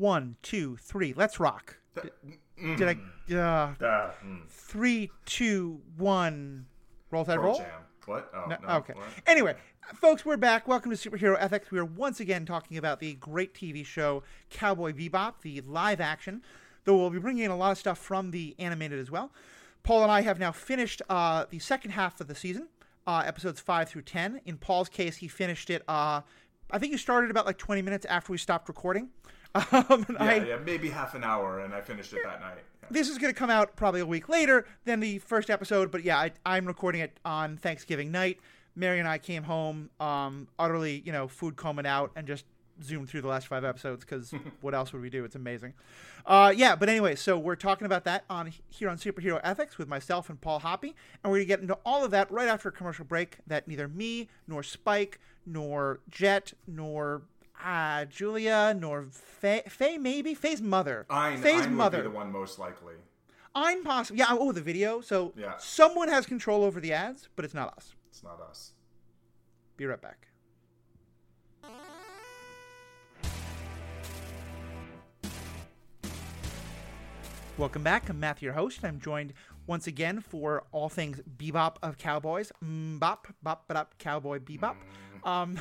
One, two, three. Let's rock. Did, did I? Uh, Uh, mm. three, two, one. Roll that roll. Jam. What? Oh, No, no. okay. What? Anyway, folks, we're back. Welcome to Superhero Ethics. We are once again talking about the great TV show Cowboy Bebop, the live action, though we'll be bringing in a lot of stuff from the animated as well. Paul and I have now finished uh, the second half of the season, uh, episodes 5 through 10. In Paul's case, he finished it, uh, I think he started about like 20 minutes after we stopped recording. Um, and Yeah, I, yeah, maybe half an hour, and I finished it that night. Yeah. this is going to come out probably a week later than the first episode, but yeah, I, I'm recording it on Thanksgiving night. Mary and I came home, um, utterly, you know, food combing out, and just zoomed through the last five episodes because what else would we do? It's amazing. Uh, yeah, but anyway, so we're talking about that on here on Superhero Ethics with myself and Paul Hoppy, and we're gonna get into all of that right after a commercial break that neither me nor Spike nor Jet nor uh, Julia nor Faye, Faye maybe Faye's mother, Ein, Faye's Ein mother. the one most likely. I'm possible. Yeah. Oh, the video. So Yeah. someone has control over the ads, but it's not us. It's not us. Be right back. Welcome back. I'm Matthew, your host. I'm joined once again for all things bebop of cowboys. Bop, bop, bop, cowboy bebop. Um,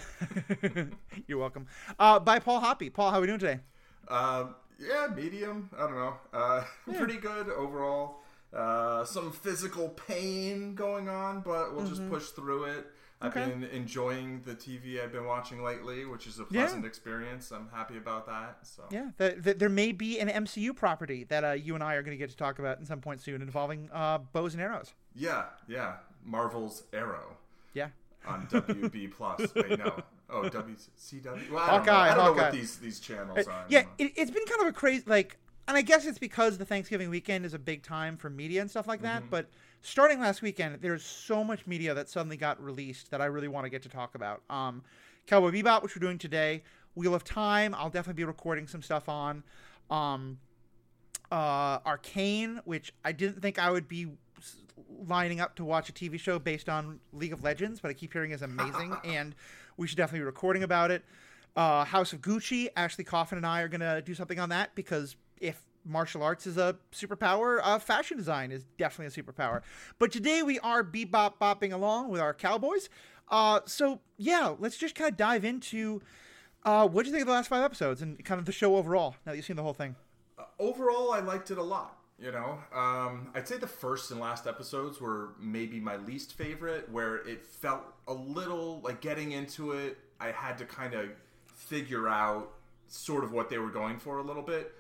you're welcome. Uh, by Paul Hoppy. Paul, how are we doing today? Um, yeah, medium. I don't know. Uh, Pretty good overall. Uh, some physical pain going on, but we'll just push through it. I've Mm-hmm. Okay. been enjoying the TV I've been watching lately, which is a Yeah. pleasant experience. I'm happy about that. So Yeah, the, the, there may be an MCU property that uh, you and I are going to get to talk about in some point soon involving uh, bows and arrows. yeah, yeah. Marvel's Arrow Yeah. On WB Plus. Wait, no. Oh, WCW. Well, I don't know. Hawkeye, I don't know Hawkeye. what these these channels are. Uh, yeah, anymore. it, it's been kind of a crazy like, and I guess it's because the Thanksgiving weekend is a big time for media and stuff like that. Mm-hmm. But starting last weekend, there's so much media that suddenly got released that I really want to get to talk about. Um, Cowboy Bebop, which we're doing today, Wheel of Time, I'll definitely be recording some stuff on. Um, uh, Arcane, which I didn't think I would be s- lining up to watch a TV show based on League of Legends, but I keep hearing is amazing, and we should definitely be recording about it. Uh, House of Gucci, Ashley Coffin and I are going to do something on that because if martial arts is a superpower, uh, fashion design is definitely a superpower. But today we are bebop bopping along with our cowboys. Uh, so yeah, let's just kind of dive into uh, what do you think of the last five episodes and kind of the show overall. Now that you've seen the whole thing. overall, I liked it a lot. You know, um, I'd say the first and last episodes were maybe my least favorite, where it felt a little like getting into it. I had to kind of figure out sort of what they were going for a little bit,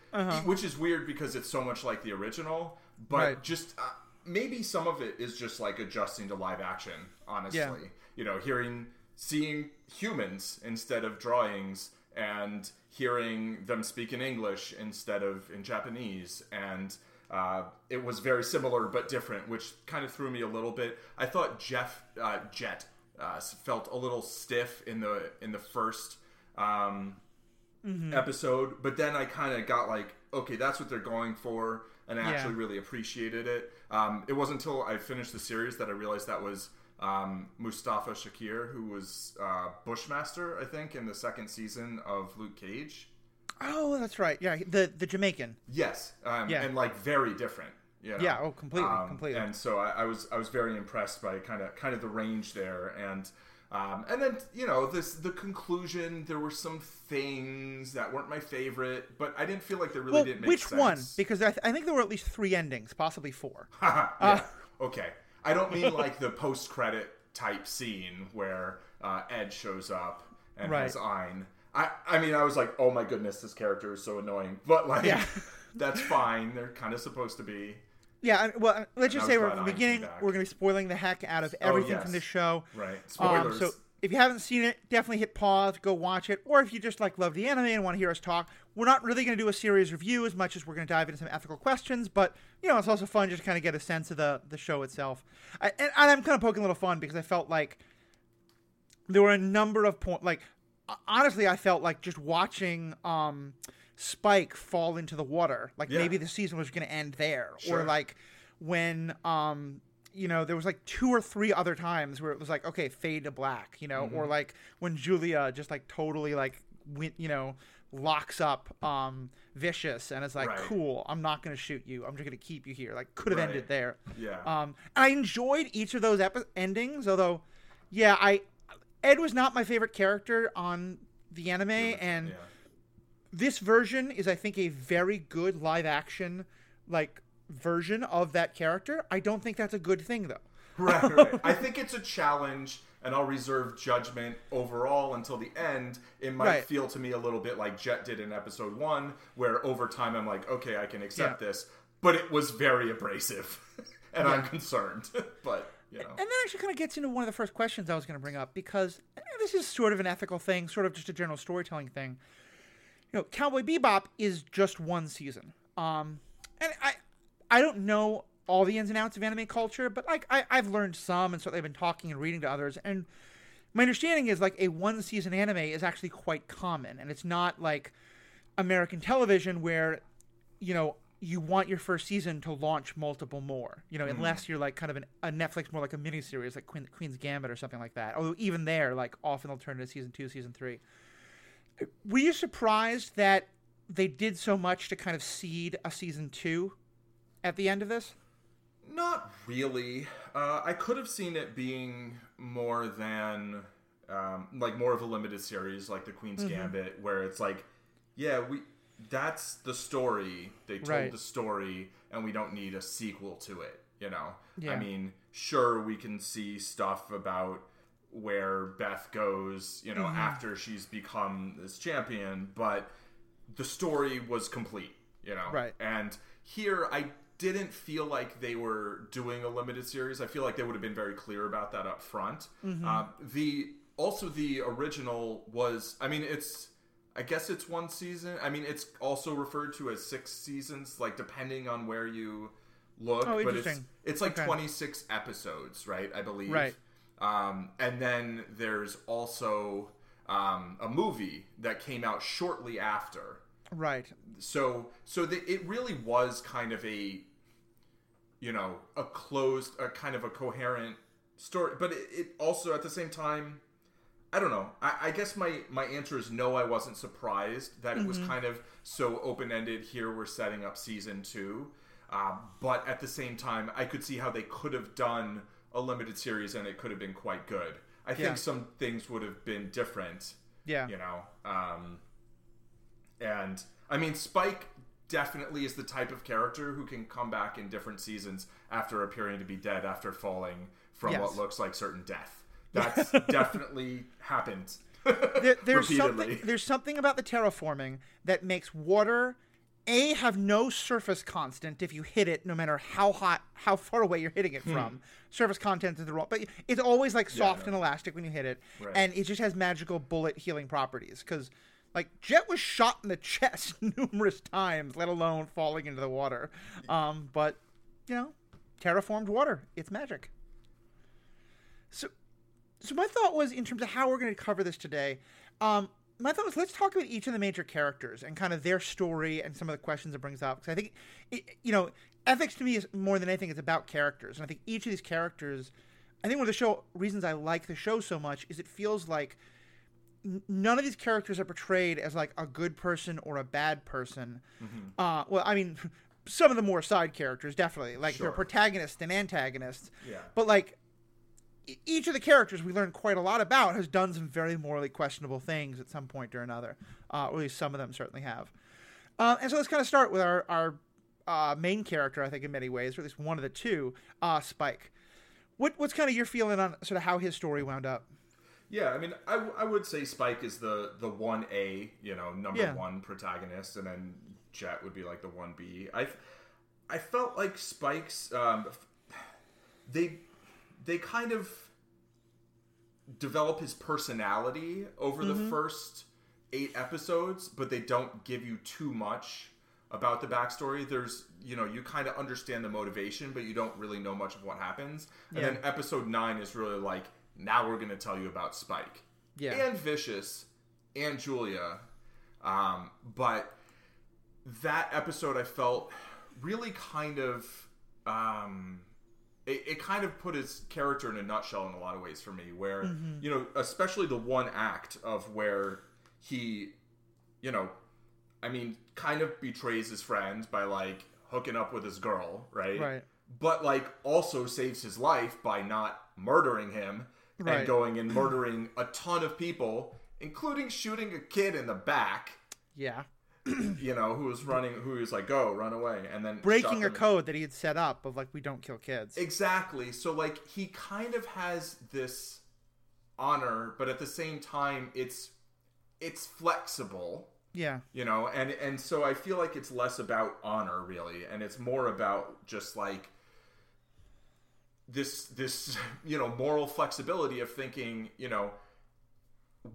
which is weird because it's so much like the original. But Right. just uh, maybe some of it is just like adjusting to live action. Honestly, Yeah. you know, hearing, seeing humans instead of drawings, and hearing them speak in English instead of in Japanese, and uh, it was very similar but different, which kind of threw me a little bit. I thought Jeff uh, Jet uh, felt a little stiff in the in the first um, episode, but then I kind of got like, okay, that's what they're going for, and I Yeah. actually really appreciated it. Um, it wasn't until I finished the series that I realized that was um, Mustafa Shakir, who was uh, Bushmaster, I think, in the second season of Luke Cage. Oh, that's right. Yeah, the the Jamaican. Yes, um, Yeah. and like very different. You know? Yeah, oh, completely, Um, completely. And so I, I was I was very impressed by kind of kind of the range there, and um, and then you know this the conclusion. There were some things that weren't my favorite, but I didn't feel like they really Well, didn't make which sense. one? Because I, th- I think there were at least three endings, possibly four. yeah. Uh. okay. I don't mean like the post credit type scene where uh, Ed shows up and Right. has Ein. I, I mean, I was like, oh my goodness, this character is so annoying. But like, Yeah. that's fine. They're kind of supposed to be. Yeah, well, let's just say we're from the beginning, we're going to be spoiling the heck out of everything yes. from this show. Right. Um, so if you haven't seen it, definitely hit pause, go watch it. Or if you just like love the anime and want to hear us talk, we're not really going to do a series review as much as we're going to dive into some ethical questions. But you know, it's also fun just to kind of get a sense of the the show itself. I, and, and I'm kind of poking a little fun because I felt like there were a number of points like honestly i felt like just watching um spike fall into the water like Yeah. maybe the season was going to end there Sure. or like when um you know there was like two or three other times where it was like okay fade to black you know or Mm-hmm. like when julia just like totally like went you know locks up um, Vicious and is like, Right. "Cool, I'm not going to shoot you. I'm just going to keep you here." Like, could have Right. ended there. Yeah. Um, and I enjoyed each of those epi- endings, although, yeah, I Ed was not my favorite character on the anime, and yeah. this version is, I think, a very good live action like version of that character. I don't think that's a good thing though. right, right. I think it's a challenge, and I'll reserve judgment overall until the end. It might Right. feel to me a little bit like Jet did in episode one, where over time I'm like, okay, I can accept Yeah. this, but it was very abrasive, and I'm concerned. but you know, And that actually kind of gets into one of the first questions I was going to bring up because eh, this is sort of an ethical thing, sort of just a general storytelling thing. You know, Cowboy Bebop is just one season. Um, and I, I don't know all the ins and outs of anime culture, but like I, I've learned some, and certainly I've been talking and reading to others. And my understanding is like a one season anime is actually quite common, and it's not like American television where, you know, you want your first season to launch multiple more. You know, unless you're like kind of an, a Netflix more like a miniseries like Queen, Queen's Gambit or something like that. Although even there, like often they'll turn into season two, season three. Were you surprised that they did so much to kind of seed a season two at the end of this? Not really. Uh, I could have seen it being more than um, like more of a limited series, like the Queen's Mm-hmm. Gambit, where it's like, yeah, we that's the story. They told Right. the story, and we don't need a sequel to it. You know, Yeah. I mean, sure, we can see stuff about where Beth goes, you know, Mm-hmm. after she's become this champion, but the story was complete, you know. Right. And here, I didn't feel like they were doing a limited series. I feel like they would have been very clear about that up front. Mm-hmm. Uh, the also the original was, I mean, it's. I guess it's one season. I mean, it's also referred to as six seasons, like depending on where you look. Oh, but it's it's like Okay. twenty six episodes, right? I believe. Right. Um, and then there's also um, a movie that came out shortly after Right. so so the, it really was kind of a you know a closed a kind of a coherent story but it, it also at the same time i don't know I, I guess my my answer is no i wasn't surprised that it was kind of so open-ended here we're setting up season two uh, but at the same time i could see how they could have done a limited series and it could have been quite good i Yeah. think some things would have been different Yeah. you know um and i mean spike definitely is the type of character who can come back in different seasons after appearing to be dead after falling from Yes. what looks like certain death that's definitely happened There, there's something there's something about the terraforming that makes water a have no surface constant if you hit it no matter how hot how far away you're hitting it Hmm. from surface content is the wrong but it's always like soft no. and elastic when you hit it Right. and it just has magical bullet healing properties because like jet was shot in the chest numerous times let alone falling into the water um but you know terraformed water it's magic so so my thought was in terms of how we're going to cover this today um, my thought was let's talk about each of the major characters and kind of their story and some of the questions it brings up because i think it, you know ethics to me is more than anything it's about characters and i think each of these characters i think one of the show reasons i like the show so much is it feels like n- none of these characters are portrayed as like a good person or a bad person. Uh, well i mean some of the more side characters definitely like they're protagonists and antagonists. Yeah. but like each of the characters we learn quite a lot about has done some very morally questionable things at some point or another. Uh, or at least some of them certainly have. Uh, and so let's kind of start with our, our uh, main character, I think, in many ways, or at least one of the two, uh, Spike. What, what's kind of your feeling on sort of how his story wound up? Yeah, I mean, I, w- I would say Spike is the the one A, you know, number Yeah. one protagonist, and then Jet would be like the one B. I I felt like Spike's um, they they kind of develop his personality over the first eight episodes, but they don't give you too much about the backstory. There's, you know, you kind of understand the motivation, but you don't really know much of what happens. And Yeah. then episode nine is really like, now we're going to tell you about Spike. Yeah. And Vicious and Julia. Um, but that episode I felt really kind of um it, it kind of put his character in a nutshell in a lot of ways for me where mm-hmm. you know especially the one act of where he you know I mean, kind of betrays his friend by like hooking up with his girl, right? Right. But like also saves his life by not murdering him Right. and going and murdering a ton of people, including shooting a kid in the back. Yeah. You know, who was running, who was like, "Go, run away," and then Breaking a code that he had set up of like we don't kill kids. Exactly. So like he kind of has this honor, but at the same time it's it's flexible, yeah. you know, and and so I feel like it's less about honor really and it's more about just like this this you know moral flexibility of thinking, you know,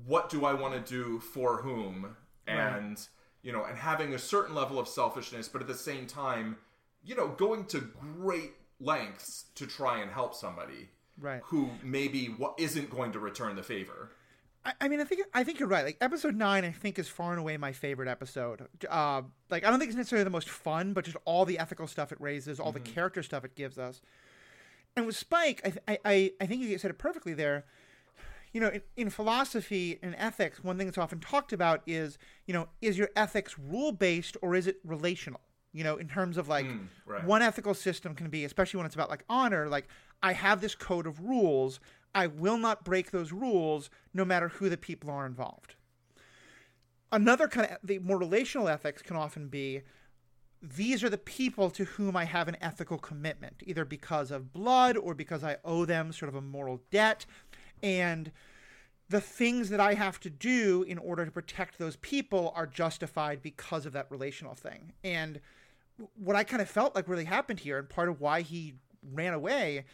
what do I want to do for whom and you know and having a certain level of selfishness but at the same time you know going to great lengths to try and help somebody Right. who maybe isn't going to return the favor I, mean, I think I think you're right. Like episode nine, I think is far and away my favorite episode. Uh, like I don't think it's necessarily the most fun, but just all the ethical stuff it raises, all the character stuff it gives us. And with Spike, I, th- I, I, I think you said it perfectly there. You know, in, in philosophy and ethics, one thing that's often talked about is, you know, is your ethics rule based or is it relational? You know, in terms of like mm, right. one ethical system can be, especially when it's about like honor, like I have this code of rules. I will not break those rules no matter who the people are involved. Another kind of the more relational ethics can often be these are the people to whom I have an ethical commitment, either because of blood or because I owe them sort of a moral debt. And the things that I have to do in order to protect those people are justified because of that relational thing. And what I kind of felt like really happened here, and part of why he ran away,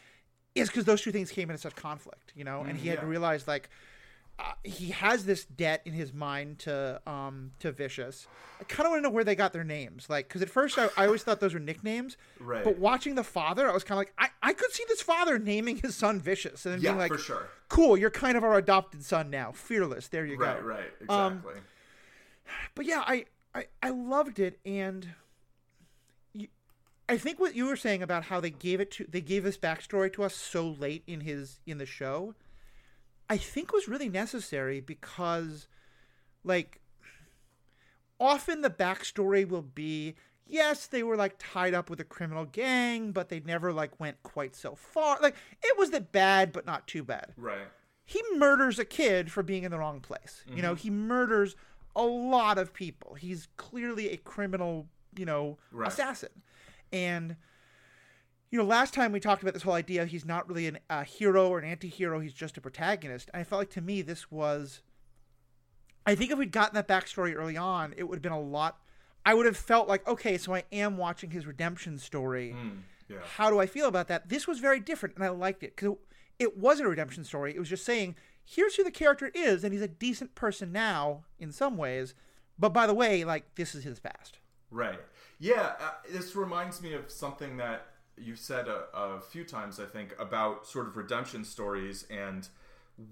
is because those two things came into such conflict, you know, and he had mm, yeah. realized like uh, he has this debt in his mind to um to Vicious. I kind of want to know where they got their names, like because at first I, I always thought those were nicknames, Right. But watching the father, I was kind of like I, I could see this father naming his son Vicious and then yeah being like, for sure cool, you're kind of our adopted son now, fearless. There you right go. right Um, exactly But yeah, I, I I loved it, and you, I think what you were saying about how they gave it to they gave this backstory to us so late in his in the show, I think was really necessary because, like, often the backstory will be yes they were like tied up with a criminal gang but they never like went quite so far like it was that bad but not too bad right he murders a kid for being in the wrong place. You Mm-hmm. know, he murders a lot of people. He's clearly a criminal, you know, Right. assassin. And you know, last time we talked about this whole idea, he's not really an- a hero or an anti-hero. He's just a protagonist. And I felt like to me this was. I think if we'd gotten that backstory early on, it would have been a lot. I would have felt like, okay, so I am watching his redemption story Mm, yeah how do I feel about that? This was very different, and I liked it because it, it wasn't a redemption story. It was just saying, here's who the character is, and he's a decent person now in some ways. But by the way, like this is his past. Right. Yeah, uh, this reminds me of something that you've said a, a few times, I think, about sort of redemption stories and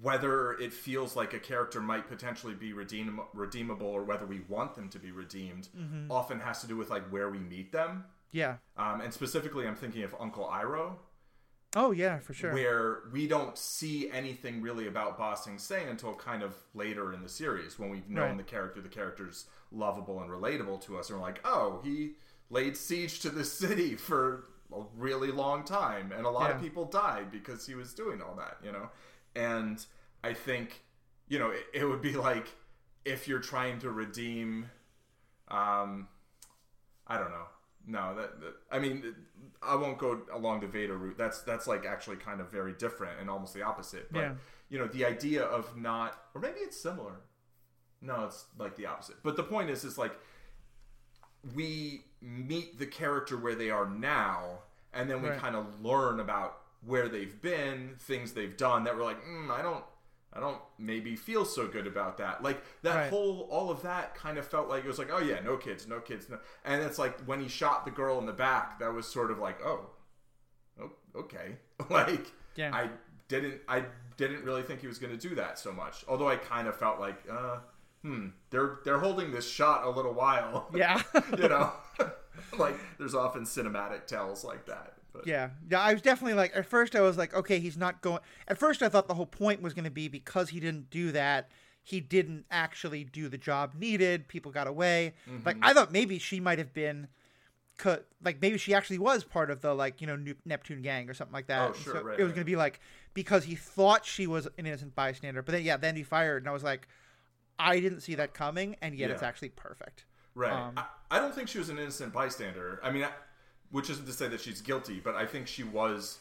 whether it feels like a character might potentially be redeem- redeemable or whether we want them to be redeemed often has to do with like where we meet them. Yeah. Um, and specifically, I'm thinking of Uncle Iroh, Oh yeah, for sure. where we don't see anything really about Ba Sing Se until kind of later in the series when we've known Right. the character, the character's lovable and relatable to us, and we're like, oh, he laid siege to this city for a really long time, and a lot of people died because he was doing all that, you know? And I think, you know, it, it would be like if you're trying to redeem, um, I don't know. No, that, that I mean, I won't go along the Vader route. That's that's like actually kind of very different and almost the opposite. But Yeah. you know, the idea of not, or maybe it's similar. No, it's like the opposite. But the point is, is like we meet the character where they are now, and then we Right. kind of learn about where they've been, things they've done that we're like, mm, I don't. I don't maybe feel so good about that. Like that Right. whole all of that kind of felt like it was like, oh yeah, no kids, no kids, no. And it's like when he shot the girl in the back, that was sort of like, oh, oh okay. like Yeah. I didn't I didn't really think he was going to do that so much. Although I kind of felt like, uh, hmm, they're they're holding this shot a little while. yeah. you know, like there's often cinematic tells like that. But Yeah, yeah. I was definitely like at first I was like, okay, he's not going. At first I thought the whole point was going to be because he didn't do that, he didn't actually do the job needed. People got away. Mm-hmm. Like I thought maybe she might have been. co- Like maybe she actually was part of the like you know Neptune gang or something like that. Oh, sure, so right, it was right. going to be like because he thought she was an innocent bystander, but then yeah, then he fired, and I was like, I didn't see that coming, and yet it's actually perfect. Right. Um, I, I don't think she was an innocent bystander. I mean, I, which isn't to say that she's guilty, but I think she was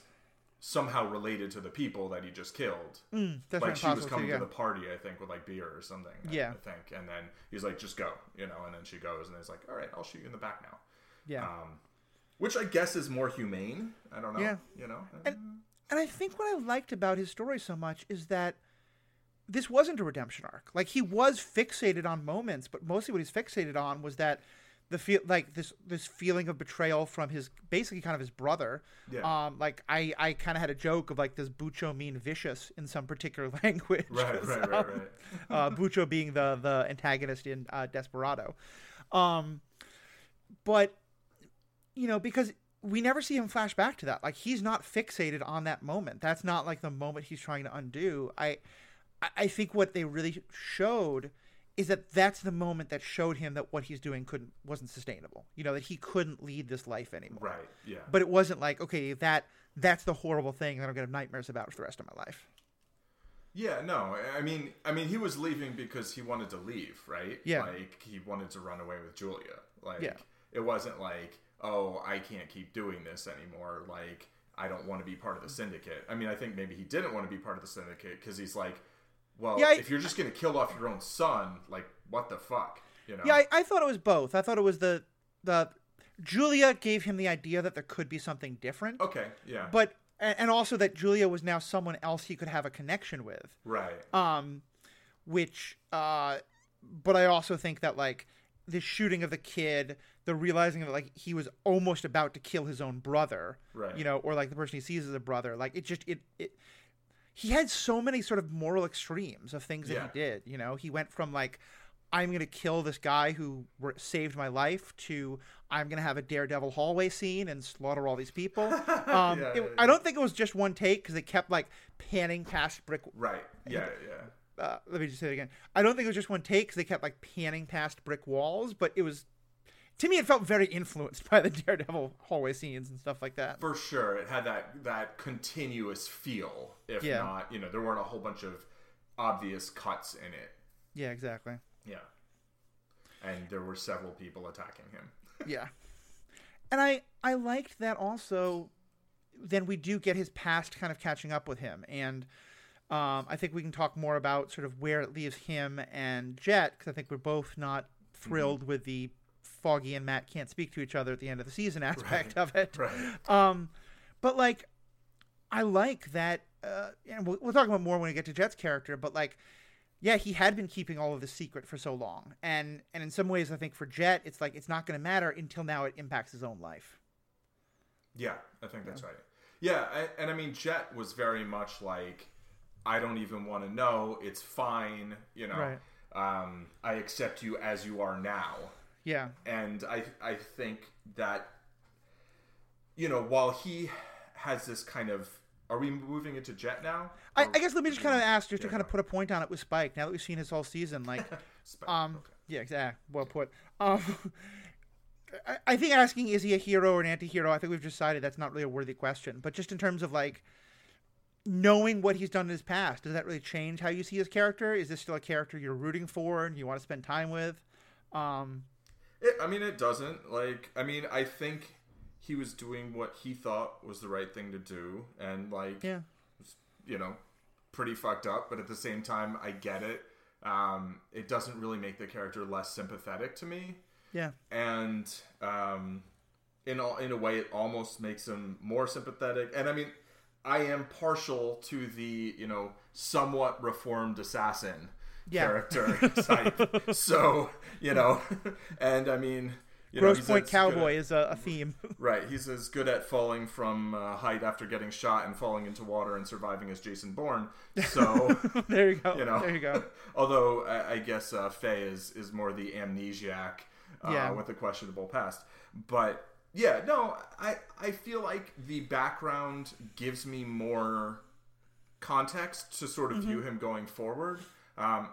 somehow related to the people that he just killed. Mm, like she was coming too, yeah. to the party, I think, with like beer or something. I- Yeah. I think, and then he's like, "Just go," you know, and then she goes, and he's like, "All right, I'll shoot you in the back now." Yeah. Um, which I guess is more humane. I don't know. Yeah. You know. And- And I think what I liked about his story so much is that this wasn't a redemption arc. Like he was fixated on moments, but mostly what he's fixated on was that the feel like this this feeling of betrayal from his basically kind of his brother. Yeah. Um, like I I kind of had a joke of like does Bucho mean vicious in some particular language? Right, right, right, Um, right. uh, Bucho being the the antagonist in uh, Desperado. Um, but you know because we never see him flash back to that. Like he's not fixated on that moment. That's not like the moment he's trying to undo. I I- I think what they really showed is that that's the moment that showed him that what he's doing couldn't wasn't sustainable. You know that he couldn't lead this life anymore. Right. Yeah. But it wasn't like okay that that's the horrible thing that I'm gonna have nightmares about for the rest of my life. Yeah, no. I mean, I mean, he was leaving because he wanted to leave, right? Yeah. Like he wanted to run away with Julia. Like Yeah. it wasn't like, oh, I can't keep doing this anymore. Like I don't want to be part of the syndicate. I mean, I think maybe he didn't want to be part of the syndicate because he's like, well, Yeah, I- if you're just gonna kill off your own son, like what the fuck, you know? Yeah, I, I thought it was both. I thought it was the the Julia gave him the idea that there could be something different, okay. Yeah. but and and also that Julia was now someone else he could have a connection with. right. Um, which uh, but I also think that like the shooting of the kid, the realizing that like he was almost about to kill his own brother, Right. You know, or like the person he sees as a brother, like it just it it. He had so many sort of moral extremes of things that Yeah. he did. You know, he went from like I'm going to kill this guy who saved my life to I'm going to have a daredevil hallway scene and slaughter all these people. Um, Yeah, it- yeah, I don't think it was just one take because they kept like panning past brick. Right. Yeah. Yeah. Uh, let me just say it again. I don't think it was just one take because they kept like panning past brick walls, but it was to me it felt very influenced by the daredevil hallway scenes and stuff like that. For sure, it had that that continuous feel. If Yeah. not, you know, there weren't a whole bunch of obvious cuts in it. Yeah, exactly. Yeah, and there were several people attacking him. yeah and i i liked that also then we do get his past kind of catching up with him and um, i think we can talk more about sort of where it leaves him and jet because i think we're both not thrilled with the foggy and matt can't speak to each other at the end of the season aspect Right. of it Right. um, but like, I like that, uh, and we'll, we'll talk about more when we get to Jet's character. But like, yeah, he had been keeping all of this secret for so long, and and in some ways, I think for Jet, it's like it's not going to matter until now it impacts his own life. Yeah, I think that's right. Yeah, I, and I mean, Jet was very much like, I don't even want to know. It's fine, you know. Right. Um, I accept you as you are now. Yeah, and I I think that you know while he has this kind of are we moving into Jet now? I, I guess let me just kind of ask, just to kind of put a point on it with Spike. Now that we've seen his whole season, like, Spike, um, okay. yeah, exactly, well put. Um, I, I think asking is he a hero or an anti-hero, I think we've decided that's not really a worthy question. But just in terms of like knowing what he's done in his past, does that really change how you see his character? Is this still a character you're rooting for and you want to spend time with? Um, It, I mean, it doesn't. Like, I mean, I think he was doing what he thought was the right thing to do, and like, yeah, you know, pretty fucked up. But at the same time, I get it. Um, it doesn't really make the character less sympathetic to me. yeah, and um, in all, in a way, it almost makes him more sympathetic. And I mean, I am partial to the you know somewhat reformed assassin Yeah. character type. So you know, and I mean, you Gross he's Point good at- Cowboy is a, a theme. Right, he's as good at falling from uh, height after getting shot and falling into water and surviving as Jason Bourne. So, there you go. you know, There you go. although I, I guess uh, Faye is is more the amnesiac uh, Yeah. with a questionable past. But yeah, no, I I feel like the background gives me more context to sort of view him going forward. Um,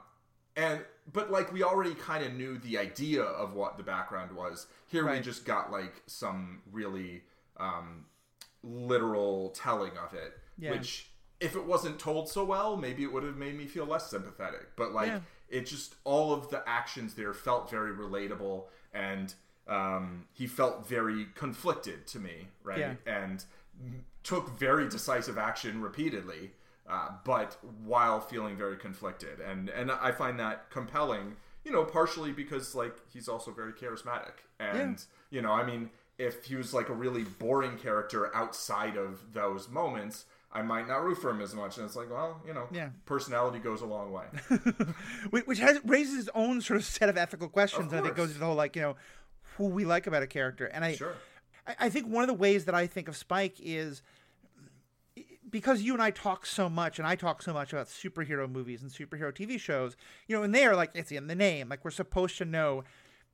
and but like we already kind of knew the idea of what the background was. Here we just got like some really um, literal telling of it, Yeah. which if it wasn't told so well, maybe it would have made me feel less sympathetic. But like Yeah. it just all of the actions there felt very relatable and um, he felt very conflicted to me, right? Yeah. And took very decisive action repeatedly, uh, but while feeling very conflicted. And and I find that compelling, you know, partially because like he's also very charismatic. And you know, I mean, if he was like a really boring character outside of those moments. I might not root for him as much, and it's like, well, you know, Yeah. personality goes a long way. Which- has raises its own sort of set of ethical questions. Of and I think goes into the whole like you know who we like about a character. And I Sure. I, I think one of the ways that I think of Spike is because you and I talk so much, and I talk so much about superhero movies and superhero TV shows. You know, and they are like it's in the name. Like we're supposed to know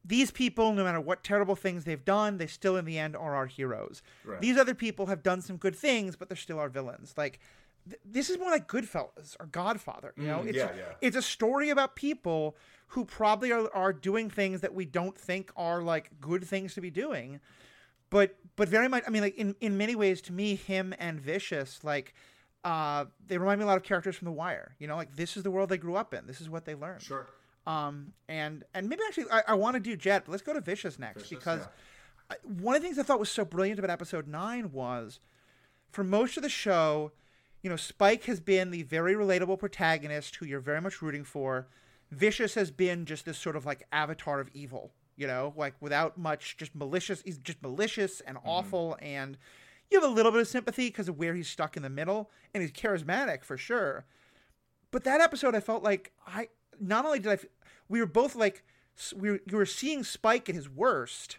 these people, no matter what terrible things they've done, they still in the end are our heroes. Right. These other people have done some good things, but they're still our villains. Like th- this is more like Goodfellas or Godfather. You know, Mm, it's yeah, yeah. it's a story about people who probably are, are doing things that we don't think are like good things to be doing but but very much i mean like in in many ways to me him and vicious like uh they remind me a lot of characters from the wire you know like this is the world they grew up in this is what they learned Sure. um and and maybe actually i, I want to do jet but let's go to vicious next Vicious, because yeah. I, one of the things i thought was so brilliant about episode 9 was for most of the show you know spike has been the very relatable protagonist who you're very much rooting for vicious has been just this sort of like avatar of evil you know like without much just malicious he's just malicious and mm-hmm. awful and you have a little bit of sympathy because of where he's stuck in the middle and he's charismatic for sure. But that episode i felt like i not only did I, we were both like we were, you were seeing spike at his worst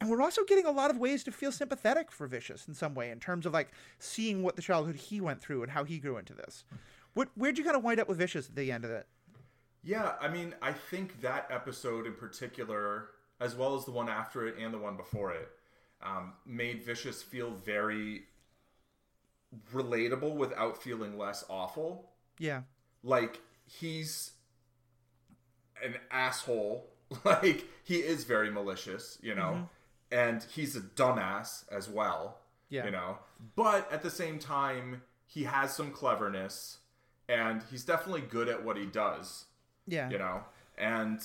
and we're also getting a lot of ways to feel sympathetic for vicious in some way in terms of like seeing what the childhood he went through and how he grew into this. What, where'd you kind of wind up with vicious at the end of it Yeah, I mean, I think that episode in particular, as well as the one after it and the one before it, um, made Vicious feel very relatable without feeling less awful. yeah Like, he's an asshole. Like, he is very malicious, you know? And he's a dumbass as well, Yeah. you know? But at the same time, he has some cleverness and he's definitely good at what he does yeah. you know? And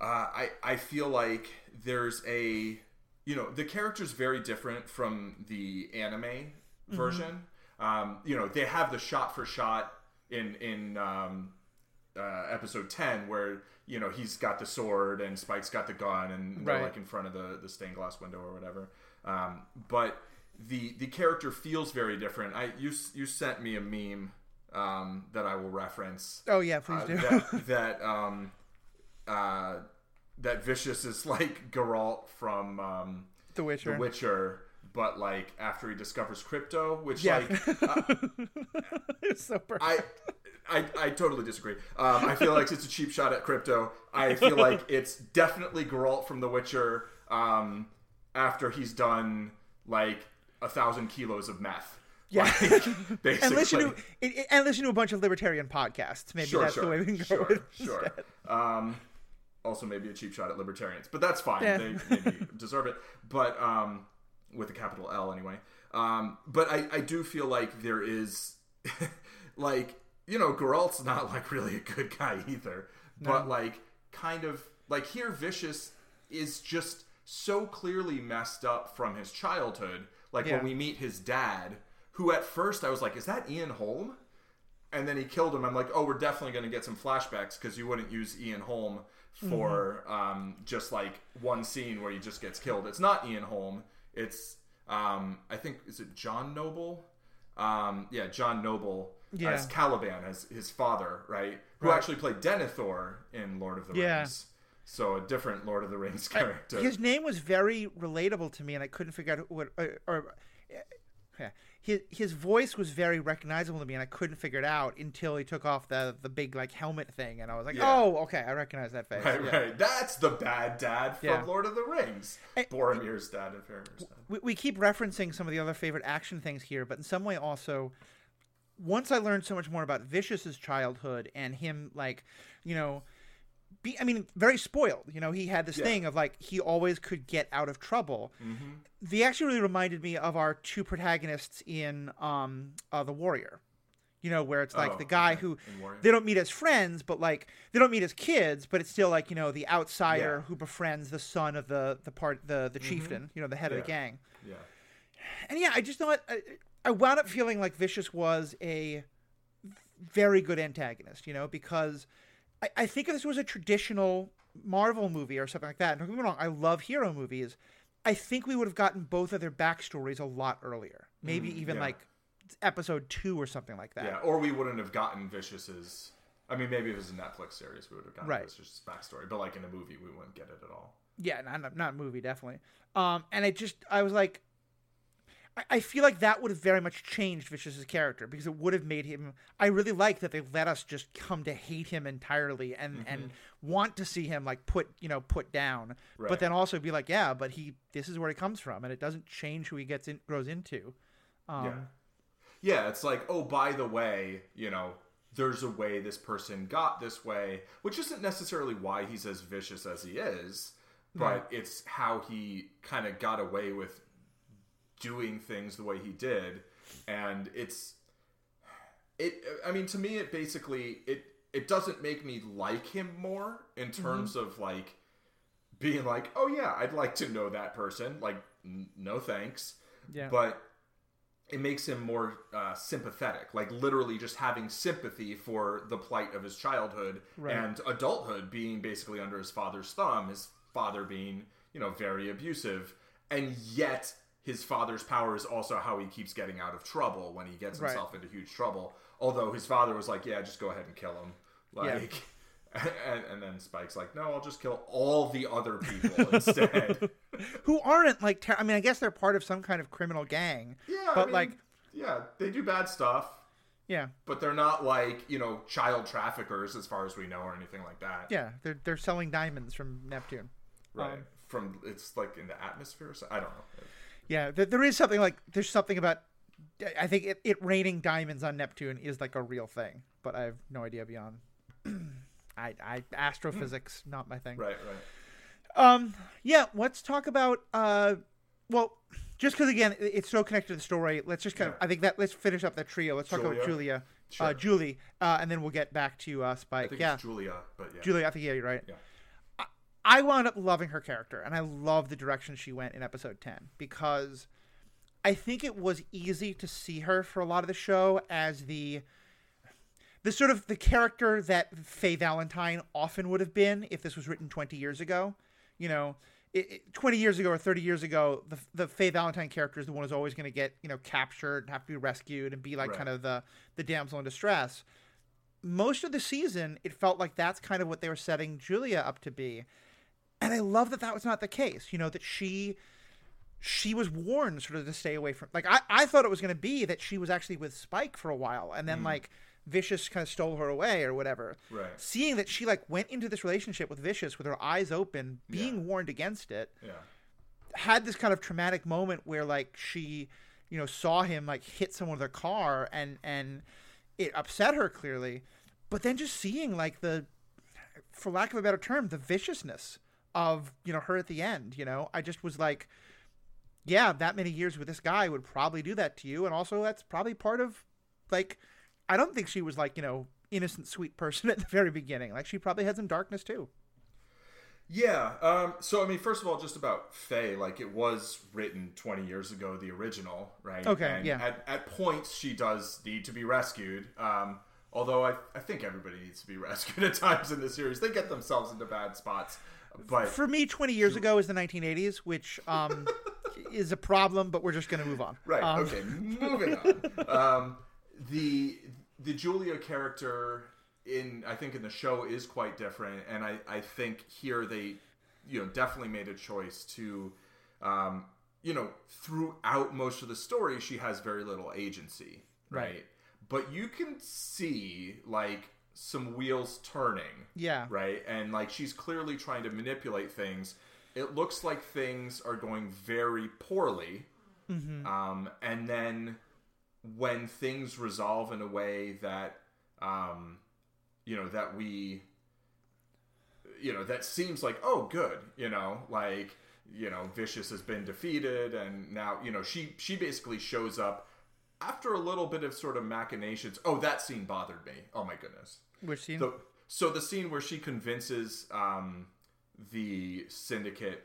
uh, i i feel like there's a you know the character's very different from the anime version. Um, you know they have the shot for shot in in um, uh, episode 10 where you know he's got the sword and spike's got the gun and they're Right. like in front of the the stained glass window or whatever. Um, but the the character feels very different. I you you sent me a meme um, that i will reference oh yeah please uh, do that that um uh that vicious is like Geralt from um the witcher The Witcher but like after he discovers crypto which Yeah. like uh, it's so perfect I I, I totally disagree. Um, I feel like it's a cheap shot at crypto. I feel like it's definitely Geralt from The Witcher um, after he's done like a thousand kilos of meth. Yeah. Like, and basically. listen to it, it- and listen to a bunch of libertarian podcasts. Maybe sure, that's sure, the way we can go sure, with it sure. Um, also, maybe a cheap shot at libertarians, but that's fine. Yeah. They maybe deserve it. But um, with a capital L anyway. Um, but I, I do feel like there is, like, you know, Geralt's not like really a good guy either. But like, kind of like here, Vicious is just so clearly messed up from his childhood. Like Yeah. when we meet his dad, who at first I was like, is that Ian Holm? and then he killed him. I'm like, oh, we're definitely going to get some flashbacks because you wouldn't use Ian Holm for um, just like one scene where he just gets killed. It's not Ian Holm. It's um, I think is it John Noble? Um, yeah, John Noble Yeah. as Caliban as his father, right? Who Right. actually played Denethor in Lord of the Yeah. Rings. So a different Lord of the Rings character. His name was very relatable to me, and I couldn't figure out what. Or, or yeah, his his voice was very recognizable to me, and I couldn't figure it out until he took off the the big like helmet thing, and I was like, Yeah. oh, okay, I recognize that face. Right, Yeah. right. That's the bad dad from Yeah. Lord of the Rings. Eh, Boromir's dad and Faramir's dad. we, we keep referencing some of the other favorite action things here, but in some way also, once I learned so much more about Vicious's childhood and him, like, you know, be, I mean, very spoiled. You know, he had this Yeah. thing of like he always could get out of trouble. Mm-hmm. They actually really reminded me of our two protagonists in um, uh, The Warrior. You know, where it's like Oh, the guy okay. who they don't meet as friends, but like they don't meet as kids, but it's still like you know the outsider Yeah. who befriends the son of the the part the the chieftain, you know, the head of the gang. Yeah. And yeah, I just thought I, I wound up feeling like Vicious was a very good antagonist, you know, because I, I think if this was a traditional Marvel movie or something like that, and don't get me wrong, I love hero movies. I think we would have gotten both of their backstories a lot earlier, maybe even yeah. like episode two or something like that. Yeah, or we wouldn't have gotten Vicious's. I mean, maybe if it was a Netflix series, we would have gotten Right. Vicious's backstory. But like in a movie, we wouldn't get it at all. Yeah, not not movie definitely. Um, and it just I was like, I, feel like that would have very much changed Vicious's character because it would have made him. I really like that they let us just come to hate him entirely and and want to see him like put you know put down, but then also be like, yeah, but he this is where he comes from, and it doesn't change who he gets in grows into. Um, yeah. Yeah, it's like, oh, by the way, you know, there's a way this person got this way, which isn't necessarily why he's as vicious as he is, but Right. it's how he kind of got away with doing things the way he did. And it's it I mean to me it basically it it doesn't make me like him more in terms of like being like, "Oh yeah, I'd like to know that person." Like, n- no thanks Yeah. but it makes him more uh, sympathetic like literally just having sympathy for the plight of his childhood Right. and adulthood being basically under his father's thumb his father being you know very abusive and yet his father's power is also how he keeps getting out of trouble when he gets Right. himself into huge trouble although his father was like yeah just go ahead and kill him like and, and then spike's like no i'll just kill all the other people instead who aren't like ter- I mean, I guess they're part of some kind of criminal gang. Yeah, I but mean, like, yeah, they do bad stuff, yeah, but they're not like you know child traffickers as far as we know or anything like that. yeah, they're they're selling diamonds from Neptune. right. Um, From it's like in the atmosphere. So, I don't know. Yeah, there, there is something like there's something about. I think it, it raining diamonds on Neptune is like a real thing, but I have no idea beyond. I, I astrophysics not my thing. Right, right. Um, yeah, let's talk about. Uh, well, just because again it's so connected to the story, let's just kind of. I think that let's finish up that trio. Let's talk about Julia? Julia, Sure. uh, Julie, uh, and then we'll get back to uh, I Spike. think Yeah, it's Julia, but yeah. Julie, I think yeah, you're right. Yeah. I, wound up loving her character, and I love the direction she went in episode ten because I think it was easy to see her for a lot of the show as the the sort of the character that Faye Valentine often would have been if this was written 20 years ago. You know, it, it- 20 years ago or 30 years ago, the the Faye Valentine character is the one who's always going to get you know captured and have to be rescued and be like Right. kind of the the damsel in distress. Most of the season, it felt like that's kind of what they were setting Julia up to be, and I love that that was not the case. You know that she she was warned sort of to stay away from like I, I thought it was going to be that she was actually with Spike for a while and then mm. like Vicious kind of stole her away or whatever. Right. Seeing that she like went into this relationship with Vicious with her eyes open, being Yeah. warned against it, Yeah. had this kind of traumatic moment where like she, you know, saw him like hit someone with her car and and it upset her clearly, but then just seeing like the for lack of a better term, the viciousness of, you know, her at the end, you know. I just was like yeah, that many years with this guy would probably do that to you and also that's probably part of like I don't think she was like, you know, innocent sweet person at the very beginning. Like she probably had some darkness too. Yeah. Um, so, I mean, first of all, just about Faye, like it was written 20 years ago, the original, right? Okay, And yeah. At, at points, she does need to be rescued. Um, although I, I think everybody needs to be rescued at times in the series. They get themselves into bad spots. But For me, 20 years ago is the 1980s, which um, is a problem, but we're just going to move on. Right. Um, okay. Moving on. Um, the the Julia character in I think in the show is quite different, and I I think here they you know definitely made a choice to um, you know throughout most of the story she has very little agency, right? Right. But you can see like some wheels turning Yeah. right? And like she's clearly trying to manipulate things. It looks like things are going very poorly. Um, and then when things resolve in a way that um, you know that we you know that seems like oh good you know like you know vicious has been defeated and now you know she she basically shows up after a little bit of sort of machinations oh that scene bothered me oh my goodness Which scene? the, so the scene where she convinces um the syndicate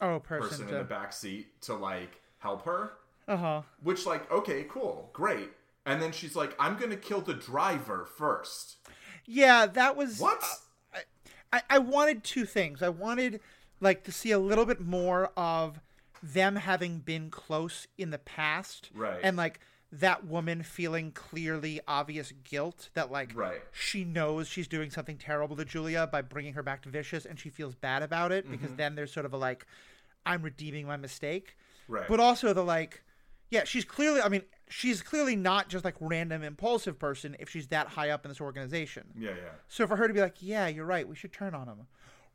oh, person. person in to- the back seat to like help her uh huh. which like okay cool great and then she's like i'm gonna kill the driver first Yeah, that was what I, I wanted two things. I wanted like to see a little bit more of them having been close in the past. Right. And like that woman feeling clearly obvious guilt that like Right. she knows she's doing something terrible to Julia by bringing her back to Vicious and she feels bad about it Mm-hmm. because then there's sort of a like I'm redeeming my mistake. Right. But also the like yeah, she's clearly I mean, she's clearly not just like random impulsive person if she's that high up in this organization. yeah yeah So for her to be like, "Yeah, you're right. We should turn on him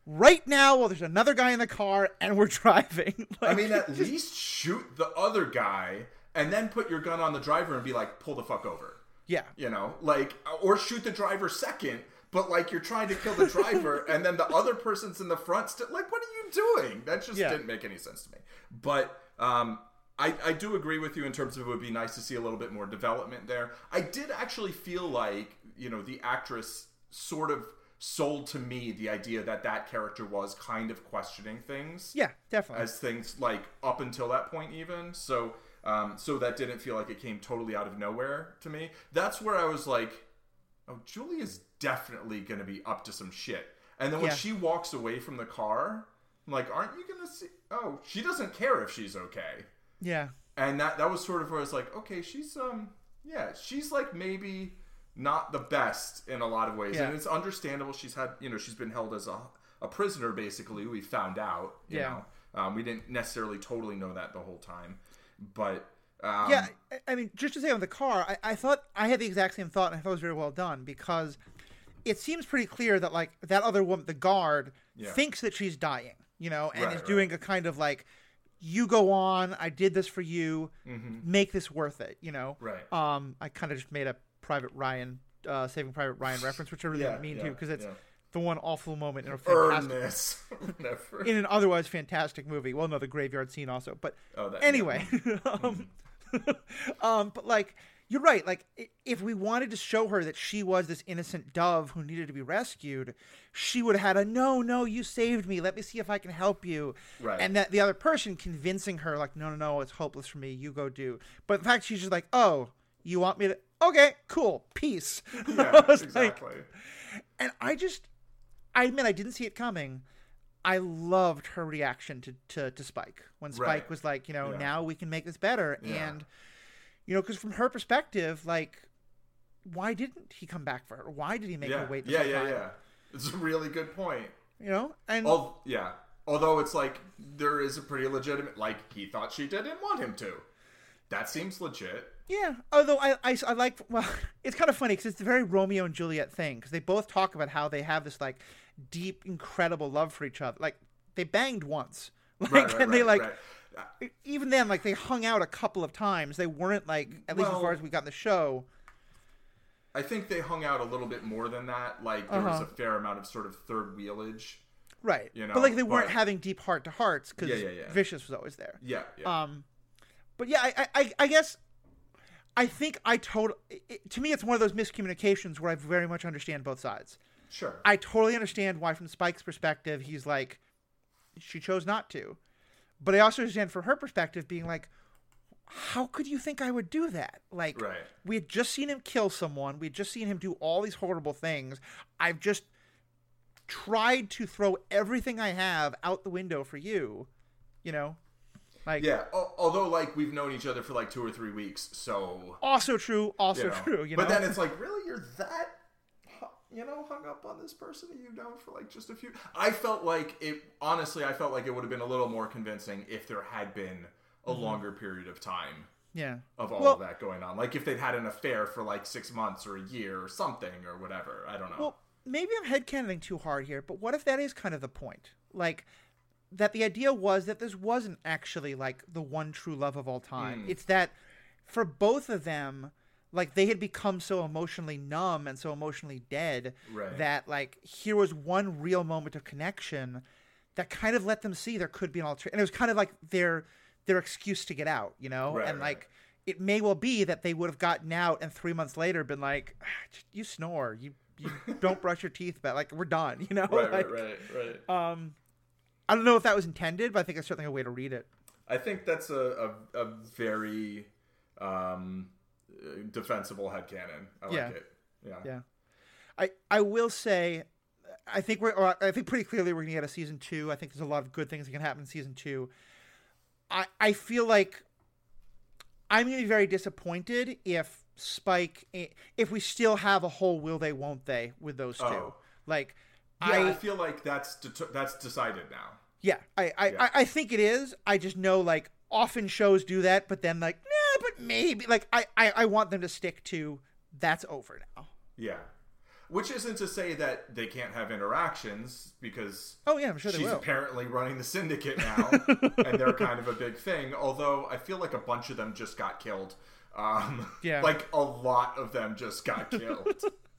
right now." While there's another guy in the car and we're driving. I mean, at least shoot the other guy and then put your gun on the driver and be like, pull the fuck over. yeah, You know, like, or shoot the driver second, but like you're trying to kill the driver and then the other person's in the front. Still, like, what are you doing? That just Yeah. didn't make any sense to me. But um, I, I do agree with you in terms of it would be nice to see a little bit more development there. I did actually feel like, you know, the actress sort of sold to me the idea that that character was kind of questioning things yeah, definitely. as things like up until that point even so um, so that didn't feel like it came totally out of nowhere to me. That's where i was like oh julia's definitely gonna be up to some shit. And then when Yeah. she walks away from the car i'm like aren't you gonna see oh she doesn't care if she's okay. Yeah, and that that was sort of where i was like okay she's um yeah she's like maybe not the best in a lot of ways. Yeah. and it's understandable she's had you know she's been held as a, a prisoner basically we found out you Yeah. know. Um, we didn't necessarily totally know that the whole time but um, yeah. I- I mean, just to say on the car, I, I thought I had the exact same thought, and I thought it was very well done because it seems pretty clear that like that other woman, the guard, Yeah. thinks that she's dying, you know, and Right, is right. doing a kind of like, "You go on. I did this for you. Make this worth it," you know. Mm-hmm. Right. Um, I kind of just made a Private Ryan, uh, Saving Private Ryan reference, which I really Yeah, didn't mean yeah, to because it's. The one awful moment in a fantastic, in an otherwise fantastic movie. Well, no, the graveyard scene also, but Oh, that- anyway, um, um, but like you're right. Like if we wanted to show her that she was this innocent dove who needed to be rescued, she would have had a no, no, you saved me. Let me see if I can help you. Right. And that the other person convincing her like, no, no, no, it's hopeless for me. You go do. But in fact she's just like, oh, you want me to? Okay, cool, peace. yeah was like- exactly and I just, I admit I didn't see it coming. I loved her reaction to, to, to Spike when Spike Right. was like, you know, Yeah. now we can make this better. Yeah. And, you know, because from her perspective, like, why didn't he come back for her? Why did he make yeah her wait this yeah yeah time? yeah it's a really good point You know, and Al- yeah. Although it's like there is a pretty legitimate like he thought she didn't want him to. That seems legit. Yeah, although I, I, I like well, it's kind of funny because it's the very Romeo and Juliet thing because they both talk about how they have this like deep, incredible love for each other. Like they banged once, like, Right, right, and they like even then like they hung out a couple of times. They weren't like at least as far as we got in the show. I think they hung out a little bit more than that. Like there was Uh-huh. a fair amount of sort of third wheelage. Right, You know, but like they weren't but- having deep heart to hearts because Yeah, yeah, yeah. Vicious was always there. Yeah, yeah. Um, but yeah, I, I, I guess I think I told. It, to me, it's one of those miscommunications where I very much understand both sides. Sure. I totally understand why, from Spike's perspective, he's like, she chose not to. But I also understand from her perspective, being like, how could you think I would do that? Like, Right. we had just seen him kill someone. We had just seen him do all these horrible things. I've just tried to throw everything I have out the window for you. You know, like, yeah. although like we've known each other for like two or three weeks, so also true, also you know. true. You know, but then it's like, really, you're that, you know, hung up on this person that you've known for like just a few. I felt like it. Honestly, I felt like it would have been a little more convincing if there had been a longer period of time yeah. of all. Well- of that going on. Like if they'd had an affair for like six months or a year or something or whatever. I don't know. Well, maybe I'm headcanoning too hard here, but what if that is kind of the point? Like, that the idea was that this wasn't actually like the one true love of all time. Hmm. It's that for both of them, like they had become so emotionally numb and so emotionally dead Right. that like here was one real moment of connection that kind of let them see there could be an alternative, and it was kind of like their their excuse to get out, you know, Right, and right. like. It may well be that they would have gotten out and three months later been like, "Ah, "You snore, you you don't brush your teeth, but like we're done," you know. Right, like, right, right, right. Um, I don't know if that was intended, but I think it's certainly a way to read it. I think that's a, a, a very um, uh, defensible headcanon. I like Yeah. it. Yeah. Yeah. I I will say, I think we're. Or I think pretty clearly we're gonna get a season two. I think there's a lot of good things that can happen in season two. I I feel like I'm gonna be very disappointed if Spike, if we still have a whole will they won't they with those two. Oh. Like, Yeah, I, I feel like that's det- that's decided now. yeah, I I, Yeah. I I think it is. I just know like often shows do that, but then like maybe like I I, I want them to stick to that's over now. Yeah. Which isn't to say that they can't have interactions because Oh yeah, I'm sure they she's will. apparently running the syndicate now, and they're kind of a big thing. Although I feel like a bunch of them just got killed. Um, Yeah. like a lot of them just got killed.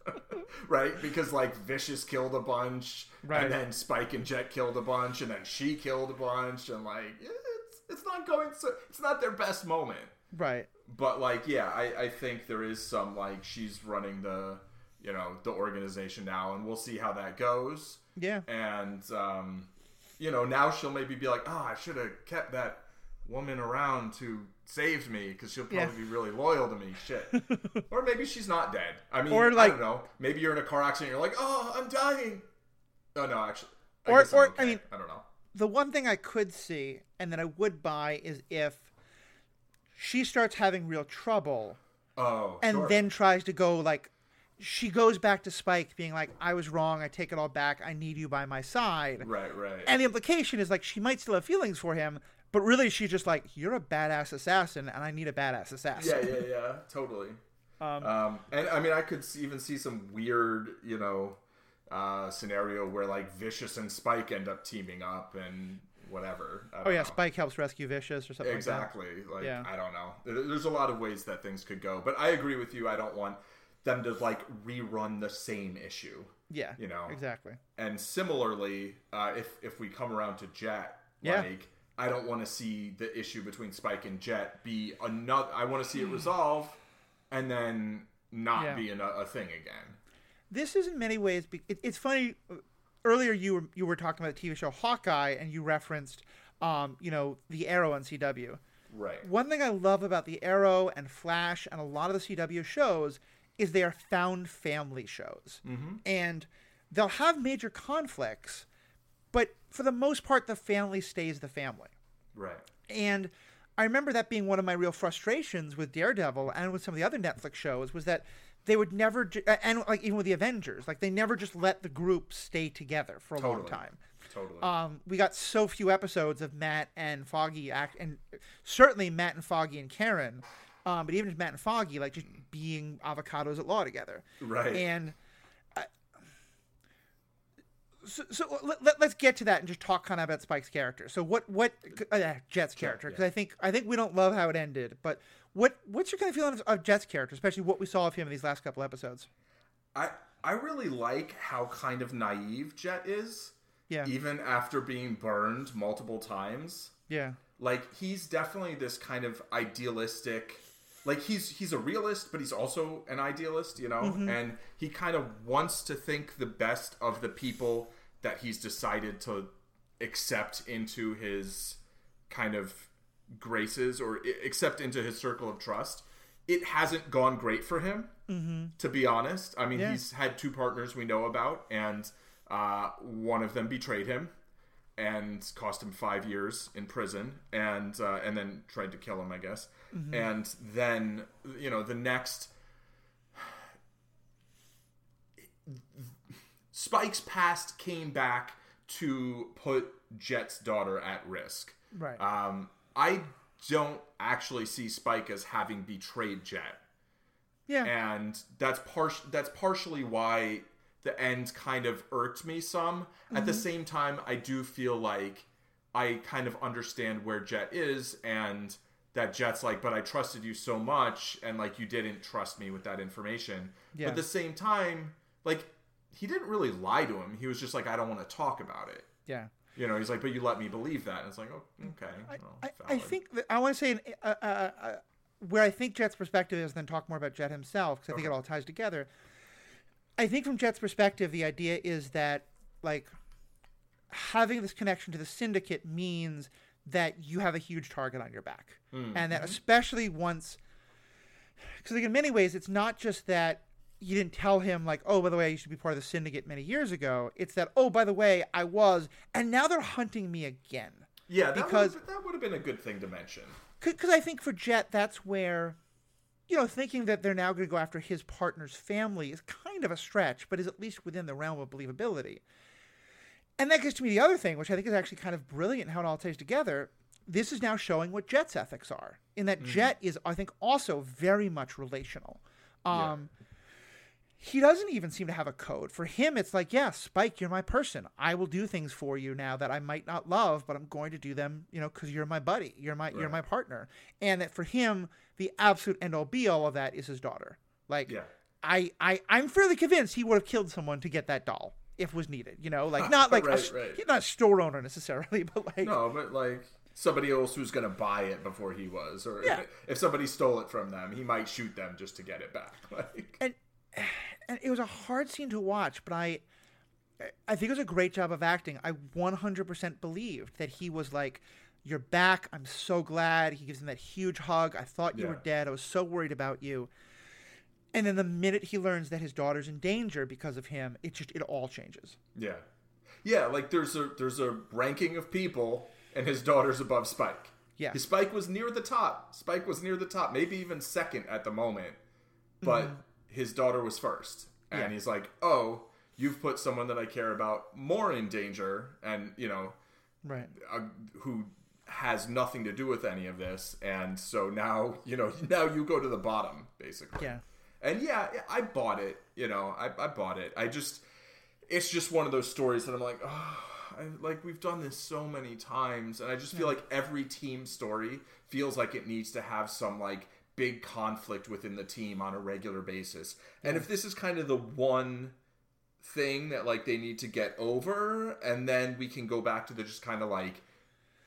right? Because like Vicious killed a bunch, Right. and then Spike and Jet killed a bunch, and then she killed a bunch, and like it's it's not going so it's not their best moment. Right. But like, yeah, I, I think there is some like she's running the you know the organization now, and we'll see how that goes. Yeah. And um, you know now she'll maybe be like, oh, I should have kept that woman around to save me because she'll probably Yeah. be really loyal to me. Shit. or maybe she's not dead. I mean, Or, I like- don't know. Maybe you're in a car accident. You're like, oh, I'm dying. Oh no, actually. I Or- or, I mean- I don't know. the one thing I could see and that I would buy is if she starts having real trouble Oh, and sure. then tries to go like she goes back to Spike being like I was wrong, I take it all back, I need you by my side. right, right. And the implication is like she might still have feelings for him, but really she's just like you're a badass assassin and I need a badass assassin. yeah, yeah, yeah, totally. Um, Um, and I mean, I could even see some weird, you know, uh, scenario where like Vicious and Spike end up teaming up and whatever. Oh yeah, know. Spike helps rescue Vicious or something like Exactly. Like Yeah. I don't know. There's a lot of ways that things could go, but I agree with you. I don't want them to like rerun the same issue. Yeah. You know. Exactly. And similarly, uh, if if we come around to Jet, Yeah. like I don't want to see the issue between Spike and Jet be another. I want to see it resolve, and then not Yeah. be a, a thing again. this is in many ways be- it, it's funny earlier you were you were talking about the TV show Hawkeye and you referenced um you know the Arrow on CW Right. one thing I love about the Arrow and Flash and a lot of the CW shows is they are found family shows and they'll have major conflicts but for the most part the family stays the family Right. and I remember that being one of my real frustrations with Daredevil and with some of the other Netflix shows was that they would never, ju- and like even with the Avengers, like they never just let the group stay together for a long time. Totally. Um, we got so few episodes of Matt and Foggy act, and certainly Matt and Foggy and Karen, um, but even just Matt and Foggy, like just being avocados at law together. Right. And I, so, so let, let, us get to that and just talk kind of about Spike's character. So what what uh, Jet's character? Because yeah. I think I think we don't love how it ended, but what what's your kind of feeling of, of Jet's character, especially what we saw of him in these last couple episodes? I I really like how kind of naive Jet is. Yeah. Even after being burned multiple times. Yeah. Like he's definitely this kind of idealistic like he's he's a realist but he's also an idealist, you know? Mm-hmm. And he kind of wants to think the best of the people that he's decided to accept into his kind of graces or except into his circle of trust. It hasn't gone great for him, to be honest. I mean, Yeah. he's had two partners we know about, and uh, one of them betrayed him and cost him five years in prison, and uh, and then tried to kill him, I guess. And then you know the next Spike's past came back to put Jet's daughter at risk. Right. Um, I don't actually see Spike as having betrayed Jet yeah. and that's par- that's partially why the end kind of irked me some. At the mm-hmm. same time, I do feel like I kind of understand where Jet is, and that Jet's like, but I trusted you so much, and like you didn't trust me with that information. Yeah. But at the same time, like he didn't really lie to him. He was just like, I don't want to talk about it. Yeah. You know, he's like, but you let me believe that. And it's like, oh, okay. well, I, I think that I want to say uh, uh, uh, where I think Jet's perspective is, then talk more about Jet himself because I think it all ties together. I think from Jet's perspective, the idea is that like having this connection to the syndicate means that you have a huge target on your back, and that especially once, because like in many ways, it's not just that you didn't tell him like, oh, by the way, you should be part of the syndicate many years ago. It's that, oh, by the way, I was, and now they're hunting me again. yeah, that because- would, that would have been a good thing to mention. because I think for Jet, that's where, you know, thinking that they're now going to go after his partner's family is kind of a stretch, but is at least within the realm of believability. And that gets to me the other thing, which I think is actually kind of brilliant how it all ties together. This is now showing what Jet's ethics are, in that Jet is, I think, also very much relational. Um, He doesn't even seem to have a code. For him, it's like, yeah, Spike, you're my person. I will do things for you now that I might not love, but I'm going to do them, you know, because you're my buddy, you're my you're my partner. And that for him, the absolute end all be all of that is his daughter. Like, Yeah. I, I I'm fairly convinced he would have killed someone to get that doll if was needed. You know, like not like Right, s- right. not a store owner necessarily, but like No, but like somebody else who's gonna buy it before he was, or Yeah. if somebody stole it from them, he might shoot them just to get it back. Like, and and it was a hard scene to watch, but I I think it was a great job of acting. I 100% believed that he was like, "You're back. I'm so glad." He gives him that huge hug. I thought you Yeah. were dead. I was so worried about you. And then the minute he learns that his daughter's in danger because of him, it just it all changes. yeah, yeah, like there's a there's a ranking of people, and his daughter's above Spike. Yeah. his Spike was near the top. Spike was near the top, maybe even second at the moment, but mm-hmm. His daughter was first, and. Yeah. he's like, "Oh, you've put someone that I care about more in danger," and you know, Right. uh, who has nothing to do with any of this and so now you know now you go to the bottom basically Yeah. and yeah i bought it you know i, I bought it i just it's just one of those stories that i'm like oh I, like we've done this so many times and i just feel like every team story feels like it needs to have some like big conflict within the team on a regular basis and if this is kind of the one thing that like they need to get over and then we can go back to the just kind of like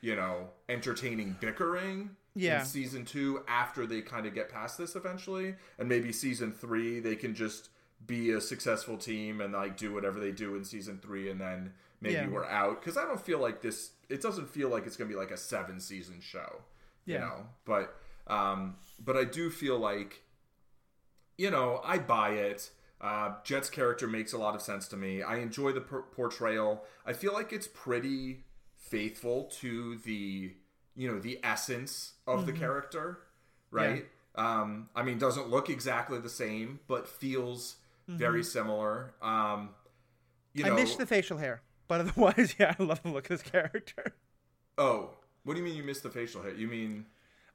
you know entertaining bickering Yeah. in season two after they kind of get past this eventually and maybe season three they can just be a successful team and like do whatever they do in season three and then maybe Yeah. we're out because i don't feel like this it doesn't feel like it's gonna be like a seven season show you Yeah. know but um but i do feel like you know, I buy it. Uh, Jet's character makes a lot of sense to me. I enjoy the per- portrayal. I feel like it's pretty faithful to the, you know, the essence of Mm-hmm. the character, right? Um, I mean, doesn't look exactly the same, but feels very similar. Um, you know, Mm-hmm. I missed the facial hair, but otherwise, yeah, I love the look of this character. oh, what do you mean you missed the facial hair? You mean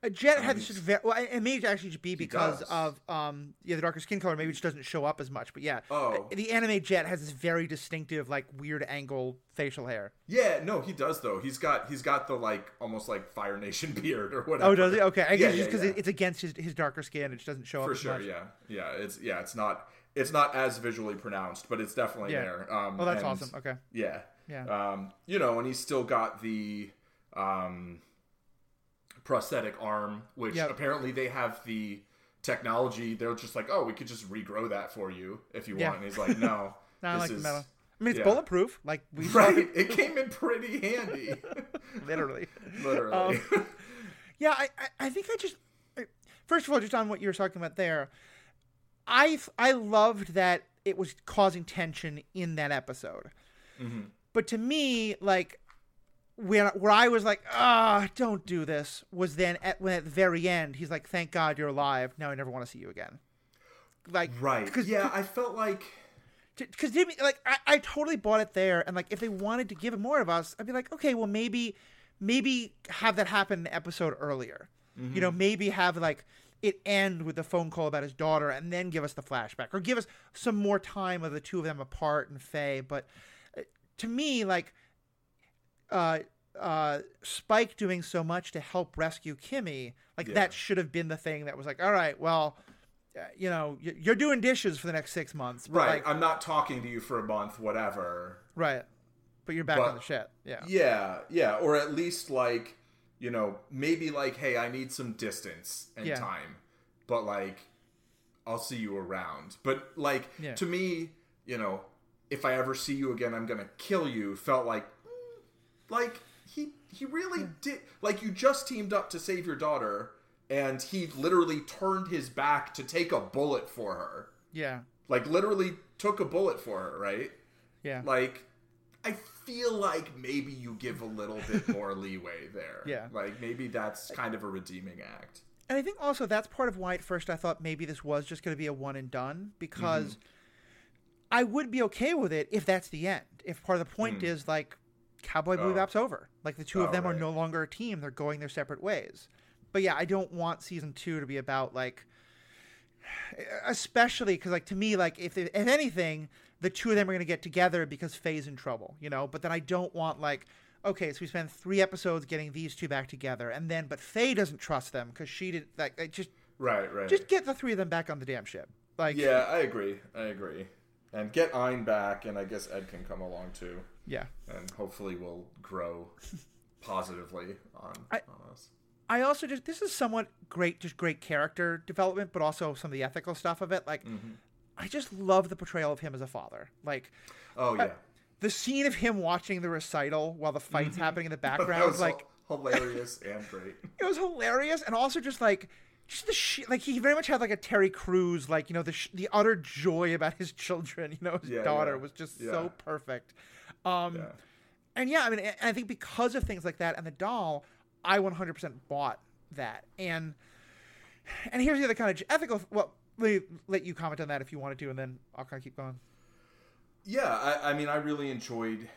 Uh, Jet had this just very, well, it may actually just be because of um yeah the darker skin color maybe it just doesn't show up as much but yeah Oh. the anime Jet has this very distinctive like weird angle facial hair Yeah, no, he does though. He's got he's got the like almost like Fire Nation beard or whatever. oh does he okay I guess yeah, just because yeah. it's against his, his darker skin it just doesn't show up for as sure. much. Yeah, yeah. It's yeah. It's not it's not as visually pronounced, but it's definitely Yeah. there. Um, oh that's and- awesome okay Yeah, Yeah. Um, you know, and he's still got the um prosthetic arm, which Yep. apparently they have the technology. They're just like, oh, we could just regrow that for you if you Yeah. want. And he's like, no, no, I this like is metal I mean it's yeah. bulletproof like we right. it It came in pretty handy, literally literally. Yeah, I, I, I think I just first of all, just on what you were talking about there, I I loved that it was causing tension in that episode. Mhm. But to me, like where where I was like, ah, don't do this, was then at when at the very end, he's like, thank God you're alive. Now I never want to see you again. Like right. because yeah, I felt like. because Jimmy, like, I, I totally bought it there, and like, if they wanted to give it more of us, I'd be like, okay, well, maybe, maybe have that happen an episode earlier. You know, maybe have like it end with the phone call about his daughter, and then give us the flashback, or give us some more time of the two of them apart and Faye. But uh, to me, like, uh, uh, Spike doing so much to help rescue Kimmy, like Yeah. that should have been the thing that was like, all right, well, uh, you know, you're doing dishes for the next six months, but right. Like, I'm not talking to you for a month, whatever. right. But you're back But- on the shit. Yeah. Yeah, yeah, or at least like, you know, maybe like, hey, I need some distance and Yeah. time, but like, I'll see you around. But like, Yeah. to me, you know, if I ever see you again, I'm gonna kill you. Felt like, like he he really did. Like you just teamed up to save your daughter, and he literally turned his back to take a bullet for her. Yeah. Like literally took a bullet for her, right? Yeah. like I feel like maybe you give a little bit more leeway there. Yeah. Like maybe that's kind of a redeeming act. And I think also that's part of why at first I thought maybe this was just going to be a one and done because mm-hmm. I would be okay with it if that's the end. If part of the point mm. is like Cowboy Oh. Bebop's over, like the two of Oh, them are no longer a team; they're going their separate ways. But yeah, I don't want season two to be about like, especially because like to me, like if if anything, the two of them are going to get together because Faye's in trouble, you know. But then I don't want like. Okay, so we spend three episodes getting these two back together, and then but Faye doesn't trust them because she did like it just Right, right. just get the three of them back on the damn ship. Like, yeah, I agree. I agree. And get Ein back, and I guess Ed can come along too, yeah. and hopefully we'll grow positively on, I- on us. I also just this is somewhat great, just great character development, but also some of the ethical stuff of it. Like, Mm-hmm. I just love the portrayal of him as a father. Like, Oh yeah, the scene of him watching the recital while the fight's happening in the background, was like hilarious and great. it was hilarious, and also just like. Just the shit, like he very much had like a Terry Crews, like you know the sh- the utter joy about his children. You know, his Yeah, daughter yeah, was just yeah. so perfect. Um, Yeah. and yeah, I mean, I think because of things like that and the doll, I 100% bought that. And and here's the other kind of ethical. Well, let, me let you comment on that if you wanted to, and then I'll kind of keep going. Yeah, I, I mean, I really enjoyed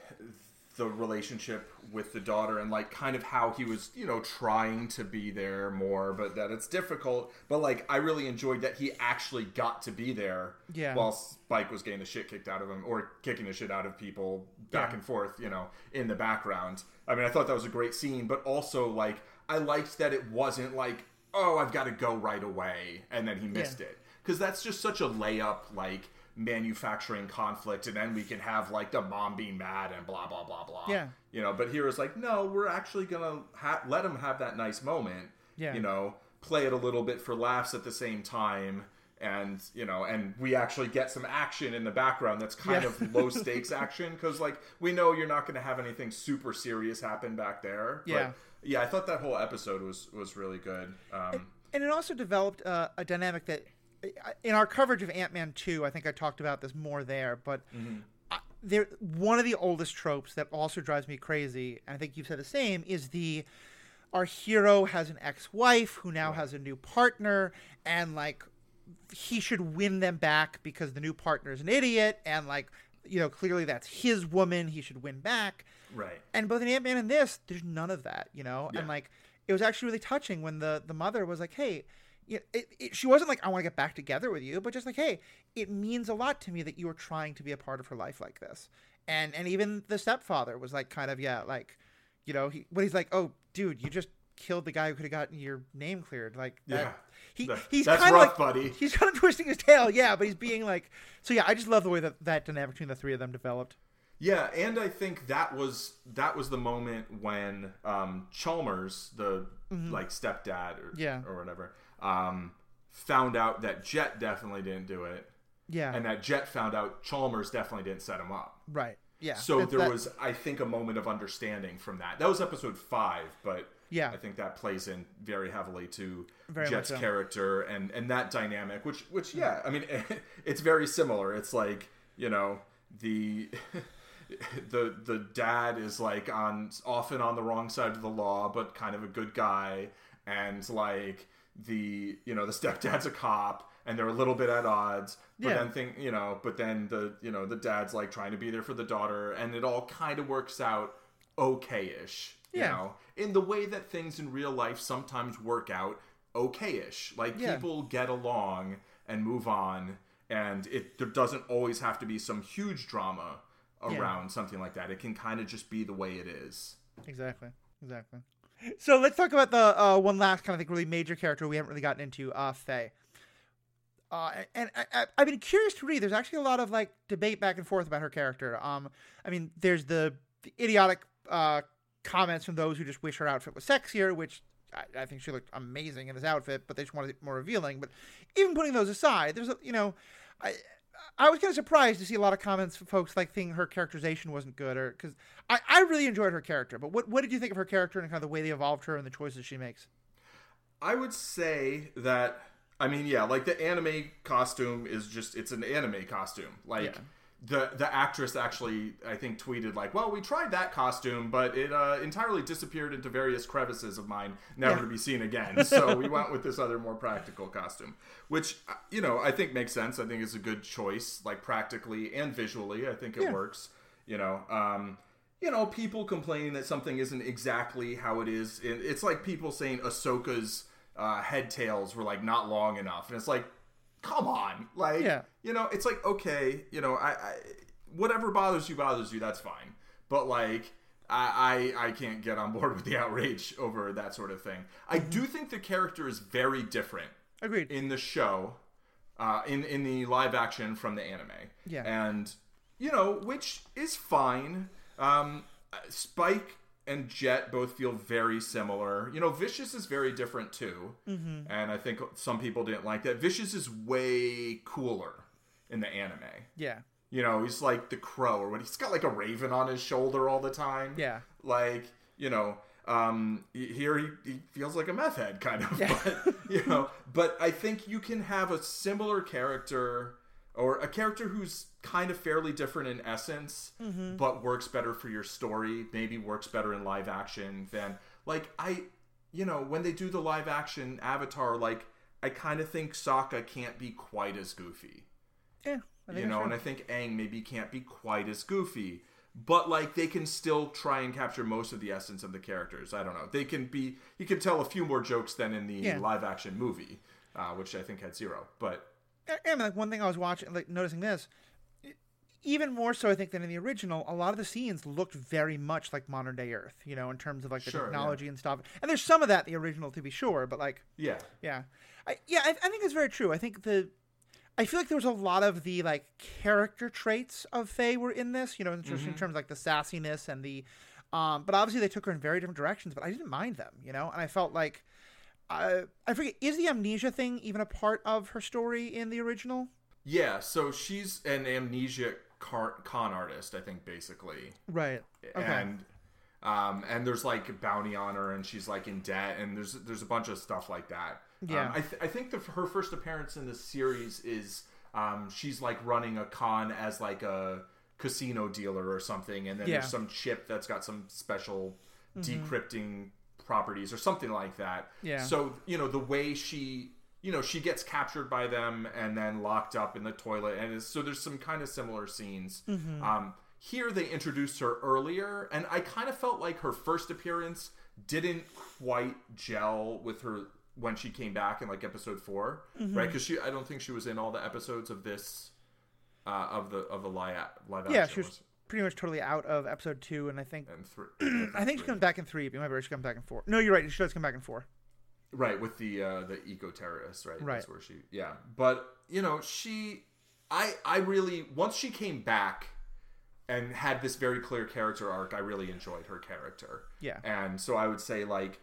the relationship with the daughter and like kind of how he was, you know, trying to be there more, but that it's difficult. But like, I really enjoyed that he actually got to be there Yeah. while Spike was getting the shit kicked out of him or kicking the shit out of people back Yeah. and forth, you know, in the background. I mean, I thought that was a great scene, but also like, I liked that it wasn't like, oh, I've got to go right away, and then he missed it because that's just such a layup like manufacturing conflict and then we can have like the mom being mad and blah blah blah blah Yeah. you know but here it's like no we're actually gonna ha- let him have that nice moment Yeah. you know play it a little bit for laughs at the same time and you know and we actually get some action in the background that's kind Yeah. of low stakes action because like we know you're not going to have anything super serious happen back there but, Yeah. yeah i thought that whole episode was was really good um And it also developed uh, a dynamic that, in our coverage of Ant Man two, I think I talked about this more there. But mm-hmm. I, there, one of the oldest tropes that also drives me crazy, and I think you've said the same, is the our hero has an ex-wife who now has a new partner, and like he should win them back because the new partner is an idiot, and like you know clearly that's his woman, he should win back. right And both in Ant Man and this, there's none of that, you know. Yeah. And like, it was actually really touching when the the mother was like, "Hey," you it, it, she wasn't like, "I want to get back together with you," but just like, "Hey, it means a lot to me that you are trying to be a part of her life like this." And and even the stepfather was like, kind of, yeah, like, you know, he when he's like, "Oh, dude, you just killed the guy who could have gotten your name cleared," like, that, Yeah. He, he's that's kind of like, buddy. He's kind of twisting his tail, yeah, but he's being like, so yeah. I just love the way that that dynamic between the three of them developed. Yeah, and I think that was that was the moment when um, Chalmers, the like stepdad or Mm-hmm. Yeah. or whatever, um, found out that Jet definitely didn't do it, Yeah, and that Jet found out Chalmers definitely didn't set him up. right. Yeah. So there that- was, I think, a moment of understanding from that. That was episode five, but Yeah. I think that plays in very heavily to Very Jet's so. character and and that dynamic. Which which yeah, I mean, it's very similar. It's like you know the. The the dad is like on often on the wrong side of the law, but kind of a good guy, and like the you know the stepdad's a cop, and they're a little bit at odds. But Yeah. then think you know, but then the you know the dad's like trying to be there for the daughter, and it all kind of works out okay-ish. You Yeah. know, in the way that things in real life sometimes work out okay-ish. Like Yeah. people get along and move on, and it there doesn't always have to be some huge drama Yeah. around something like that. It can kind of just be the way it is. Exactly. Exactly. So let's talk about the uh, one last kind of like really major character we haven't really gotten into, uh, Faye. Uh, and I, I've been curious to read. There's actually a lot of like debate back and forth about her character. Um, I mean, there's the, the idiotic uh, comments from those who just wish her outfit was sexier, which I, I think she looked amazing in this outfit, but they just wanted it more revealing. But even putting those aside, there's a you know, I I was kind of surprised to see a lot of comments from folks like thinking her characterization wasn't good, or because I, I really enjoyed her character. But what what did you think of her character and kind of the way they evolved her and the choices she makes? I would say that I mean, yeah, like the anime costume is just it's an anime costume. Like Yeah. The the actress actually I think tweeted like, "Well, we tried that costume, but it uh, entirely disappeared into various crevices of mine, never Yeah. to be seen again." so we went with this other more practical costume, which uh, you know, I think makes sense. I think it's a good choice like practically and visually. I think it Yeah. works, you know. Um you know, people complaining that something isn't exactly how it is. It's like people saying Ahsoka's uh, head tails were like not long enough, and it's like, come on, like, Yeah. you know, it's like okay, you know, I, I whatever bothers you bothers you, that's fine, but like. I, I I can't get on board with the outrage over that sort of thing. I Mm-hmm. do think the character is very different Agreed. in the show, uh, in in the live action from the anime. Yeah. and you know, which is fine. Um, Spike and Jet both feel very similar. You know, Vicious is very different too, mm-hmm. and I think some people didn't like that. Vicious is way cooler in the anime. yeah. You know, he's like the crow, or what? He's got like a raven on his shoulder all the time. Yeah. Like you know, um, here he, he feels like a meth head, kind of. But you know, but I think you can have a similar character or a character who's kind of fairly different in essence, but works better for your story. Maybe works better in live action than like I, you know, when they do the live action Avatar, like I kind of think Sokka can't be quite as goofy Yeah. You know, and I think Aang maybe can't be quite as goofy, but like they can still try and capture most of the essence of the characters. I don't know. They can be. You can tell a few more jokes than in the Yeah. live action movie, uh, which I think had zero. But right. and like one thing I was watching, like noticing this, even more so I think than in the original, a lot of the scenes looked very much like modern day Earth. You know, in terms of like the Sure, yeah. technology and stuff. And there's some of that in the original to be sure, but like yeah, Yeah, I, yeah, I, I think that's very true. I think the, I feel like there was a lot of the like character traits of Faye were in this. You know, in, terms- in terms of like the sassiness and the, um, but obviously they took her in very different directions. But I didn't mind them. You know, and I felt like, uh, I forget is the amnesia thing even a part of her story in the original? yeah. So she's an amnesia car- con artist, I think, basically. Right. Okay. and um, and there's like bounty on her, and she's like in debt, and there's there's a bunch of stuff like that. Yeah. um, I, th- I think the, her first appearance in the series is um, she's like running a con as like a casino dealer or something, and then Yeah. Mm-hmm. there's some chip that's got some special decrypting properties or something like that. Yeah. So you know the way she. You know, she gets captured by them and then locked up in the toilet, and so there's some kind of similar scenes. Mm-hmm. Um, here they introduced her earlier, and I kind of felt like her first appearance didn't quite gel with her when she came back in like episode 4 Mm-hmm. right? Because she, I don't think she was in all the episodes of this, uh, of the of the live live yeah, she was pretty much totally out of episode two, and I think and three, I think she comes back in three. But maybe she comes back in four. No, you're right. She does come back in four. Right with the uh, the eco terrorists, right? Right. That's where she, yeah. But you know, she, I, I really once she came back and had this very clear character arc, I really enjoyed her character. Yeah. And so I would say like,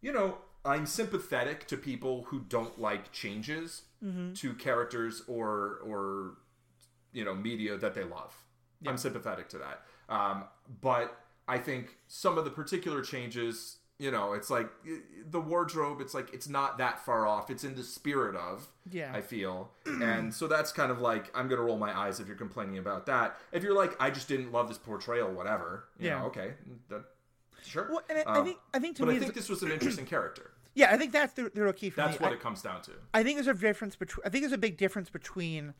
you know, I'm sympathetic to people who don't like changes Mm-hmm. to characters or or you know media that they love. I'm sympathetic to that. Um, but I think some of the particular changes, you know, it's like the wardrobe. It's like it's not that far off. It's in the spirit of. Yeah. I feel, and so that's kind of like I'm gonna roll my eyes if you're complaining about that. If you're like, I just didn't love this portrayal, whatever. You Yeah. know, okay, that, sure. Well, and I, I Um, think I think to but me, I think this was an interesting character. yeah, I think that's the, the real key for That's me. what I- it comes down to. I think there's a difference between. I think there's a big difference between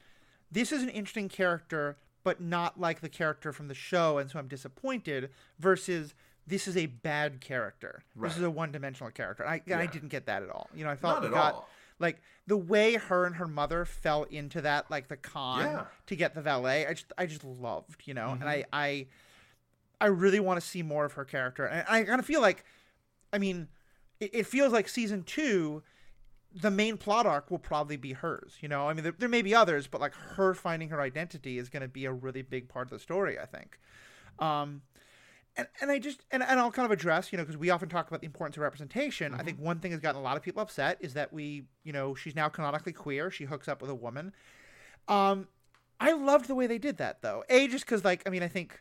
this is an interesting character, but not like the character from the show, and so I'm disappointed. Versus this is a bad character. This is a one-dimensional character. I, I didn't get that at all. You know, I felt Not we got all. like the way her and her mother fell into that, like the con Yeah. to get the valet. I just, I just loved. You know, and Mm-hmm. I, I. I really want to see more of her character, and I kind of feel like, I mean, it, it feels like season two the main plot arc will probably be hers. You know, I mean, there, there may be others, but like her finding her identity is going to be a really big part of the story. I think. Um, and, and I just and, and I'll kind of address, you know, because we often talk about the importance of representation. Mm-hmm. I think one thing has gotten a lot of people upset is that we, you know, she's now canonically queer. She hooks up with a woman. Um, I loved the way they did that though. A just because like I mean I think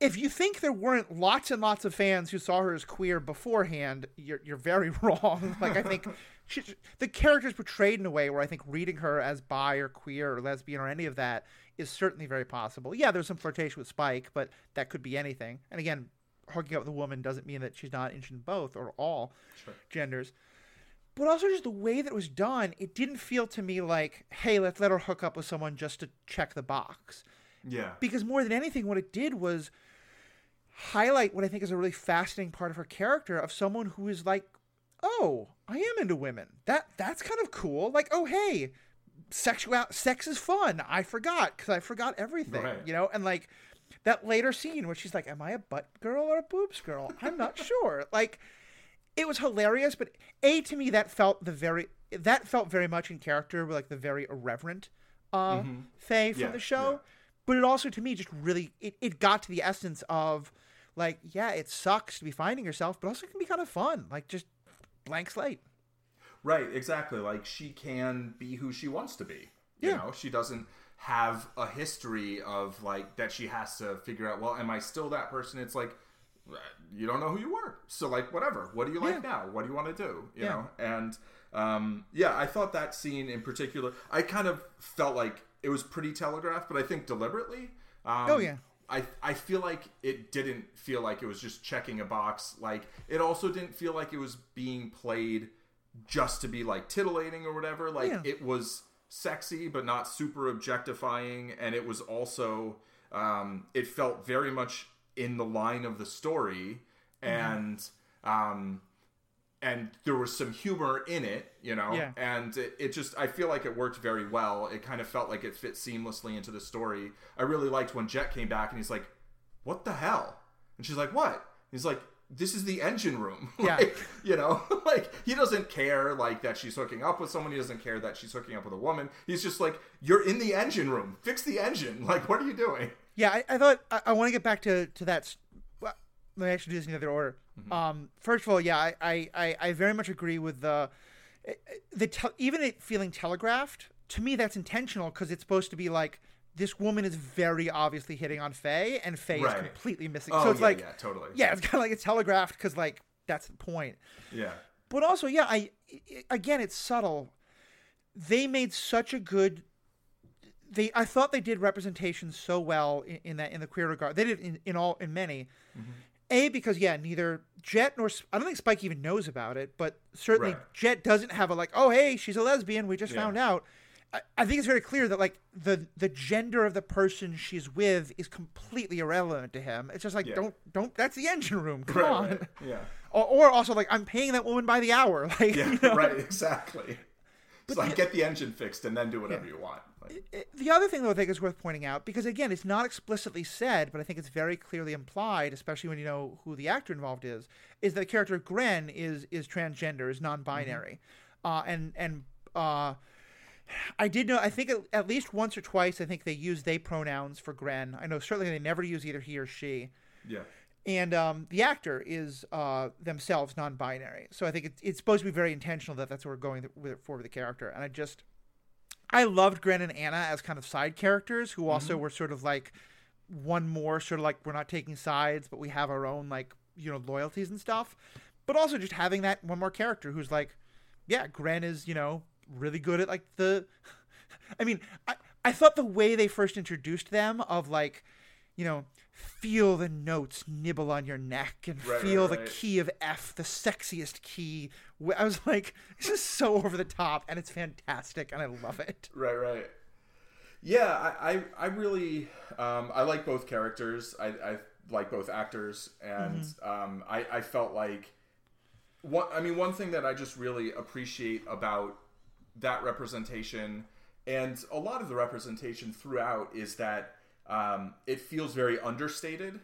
if you think there weren't lots and lots of fans who saw her as queer beforehand, you're you're very wrong. like I think she, the character is portrayed in a way where I think reading her as bi or queer or lesbian or any of that is certainly very possible. Yeah, there's some flirtation with Spike, but that could be anything. And again, hooking up with a woman doesn't mean that she's not interested in both or all sure. genders. But also just the way that it was done, it didn't feel to me like, hey, let's let her hook up with someone just to check the box. Yeah. Because more than anything, what it did was highlight what I think is a really fascinating part of her character of someone who is like, oh, I am into women. That that's kind of cool. Like, oh hey, sexual sex is fun. I forgot because I forgot everything. Right. You know, and like that later scene where she's like, "Am I a butt girl or a boobs girl? I'm not sure." Like, it was hilarious, but a to me that felt the very that felt very much in character, with like the very irreverent uh, mm-hmm. Faye from yeah, the show. Yeah. But it also to me just really it, it got to the essence of like, yeah, it sucks to be finding yourself, but also it can be kind of fun. Like just blank slate. Right, exactly. Like she can be who she wants to be. You yeah. know, she doesn't have a history of like that she has to figure out, well, am I still that person? It's like you don't know who you were. So like whatever. What do you like yeah. now? What do you want to do? You yeah. know? And um yeah, I thought that scene in particular I kind of felt like it was pretty telegraphed, but I think deliberately. Um, oh yeah. I I feel like it didn't feel like it was just checking a box. Like it also didn't feel like it was being played just to be like titillating or whatever. Like yeah. it was sexy but not super objectifying, and it was also um, it felt very much in the line of the story, mm-hmm. and um, and there was some humor in it, you know, yeah. and it, it, just I feel like it worked very well. It kind of felt like it fit seamlessly into the story. I really liked when Jet came back and he's like, "What the hell?" And she's like, "What?" He's like, "This is the engine room." Yeah, like, you know, like he doesn't care like that she's hooking up with someone. He doesn't care that she's hooking up with a woman. He's just like, "You're in the engine room. Fix the engine." Like, what are you doing? Yeah, I, I thought I, I want to get back to to that. Well, let me actually do this in other order Mm-hmm. Um, first of all, yeah, I, I, I very much agree with the the te- even it feeling telegraphed. To me, that's intentional because it's supposed to be like this woman is very obviously hitting on Faye, and Faye right. is completely missing. Oh, so it's yeah, like, yeah, totally. Yeah, it's kind of like it's telegraphed because like that's the point. Yeah. But also, yeah, I again, it's subtle. They made such a good. They, I thought they did representation so well in, in that in the queer regard. They did in, in all in many, mm-hmm. A because yeah, neither Jet nor I don't think Spike even knows about it, but certainly right. Jet doesn't have a like, oh hey, she's a lesbian. We just yeah. found out. I, I, think it's very clear that like the the gender of the person she's with is completely irrelevant to him. It's just like yeah. don't don't that's the engine room. Come right, on. Right. Yeah. Or, or, also like I'm paying that woman by the hour. Like yeah, you know? right, exactly. But it's like get the engine fixed and then do whatever yeah. you want. Like, the other thing though I think is worth pointing out because again it's not explicitly said, but I think it's very clearly implied, especially when you know who the actor involved is, is that the character Gren is is transgender, is non-binary, mm-hmm. uh, and and uh, I did know. I think at least once or twice, I think they use they pronouns for Gren. I know certainly they never use either he or she. Yeah and um, the actor is uh, themselves non-binary. So I think it's, it's supposed to be very intentional that that's what we're going with, for with the character. And I just, I loved Gren and Anna as kind of side characters who also mm-hmm. were sort of like one more sort of like we're not taking sides, but we have our own like you know loyalties and stuff. But also just having that one more character who's like, yeah, Gren is you know really good at like the. I mean, I I thought the way they first introduced them of like, you know, feel the notes nibble on your neck and right, feel right, right. the key of F, the sexiest key. I was like, this is so over the top and it's fantastic and I love it. Right, right. Yeah, I, I, I really, um, I like both characters. I, I like both actors, and mm-hmm. um, I, I felt like, one. I mean, one thing that I just really appreciate about that representation, and a lot of the representation throughout, is that um, it feels very understated.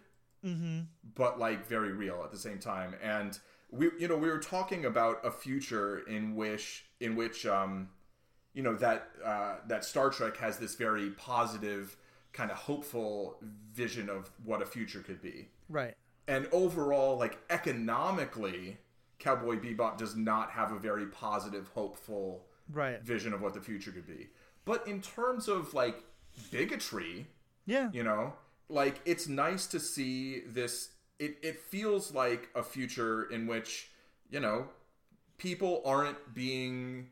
but like very real at the same time. And we, you know, we were talking about a future in which, in which, um, you know, that uh, that Star Trek has this very positive, kind of hopeful vision of what a future could be. Right. And overall, like economically, Cowboy Bebop does not have a very positive, hopeful Right. vision of what the future could be. But in terms of like bigotry, Yeah. you know, like it's nice to see this. It it feels like a future in which you know people aren't being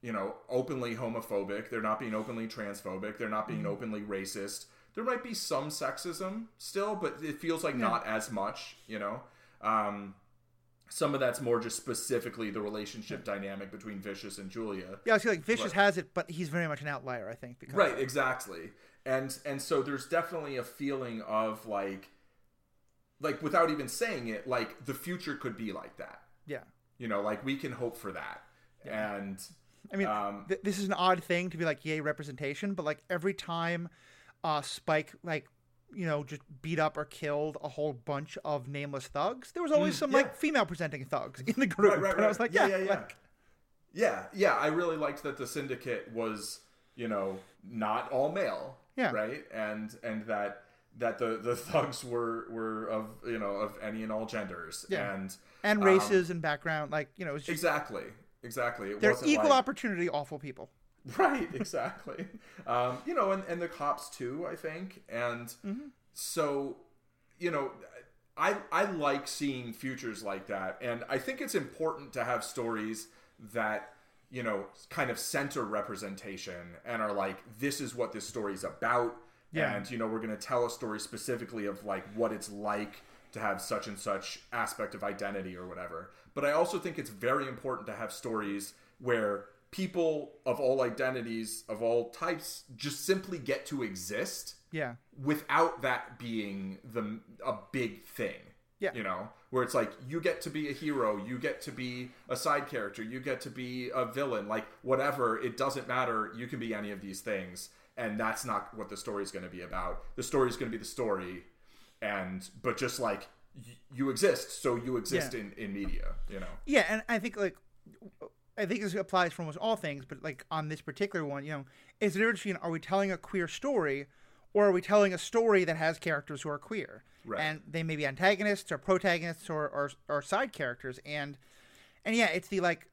you know openly homophobic. They're not being openly transphobic. They're not being openly racist. There might be some sexism still, but it feels like not as much. You know. Um, some of that's more just specifically the relationship dynamic between Vicious and Julia. Yeah, I see. Like Vicious Right. has it, but he's very much an outlier. I think. Because right exactly and and so there's definitely a feeling of like like without even saying it like the future could be like that Yeah. you know like we can hope for that and I mean, Um, th- this is an odd thing to be like, yay, representation, but like every time uh, Spike, like, you know, just beat up or killed a whole bunch of nameless thugs, there was always some Mm, yeah. like female presenting thugs in the group. right right And I was like, yeah yeah, yeah yeah like, yeah yeah i really liked that the syndicate was you know not all male Yeah. right and and that that the the thugs were were of you know of any and all genders Yeah. and and um, races and background, like, you know, just, exactly exactly it they're wasn't equal like, opportunity awful people. Right, exactly. um, you know, and, and the cops too, I think. And so, you know, I I like seeing futures like that, and I think it's important to have stories that you know kind of center representation and are like this is what this story's about Yeah. and you know we're going to tell a story specifically of like what it's like to have such and such aspect of identity or whatever but i also think it's very important to have stories where people of all identities of all types just simply get to exist Yeah. without that being the a big thing. Yeah. You know, where it's like you get to be a hero, you get to be a side character, you get to be a villain, like whatever, it doesn't matter. You can be any of these things, and that's not what the story is going to be about. The story is going to be the story, and but just like y- you exist, so you exist Yeah. in in media. You know. Yeah, and I think like I think this applies for almost all things, but like on this particular one, you know, is the difference between are we telling a queer story or are we telling a story that has characters who are queer? Right. And they may be antagonists or protagonists or, or or side characters and and yeah, it's the like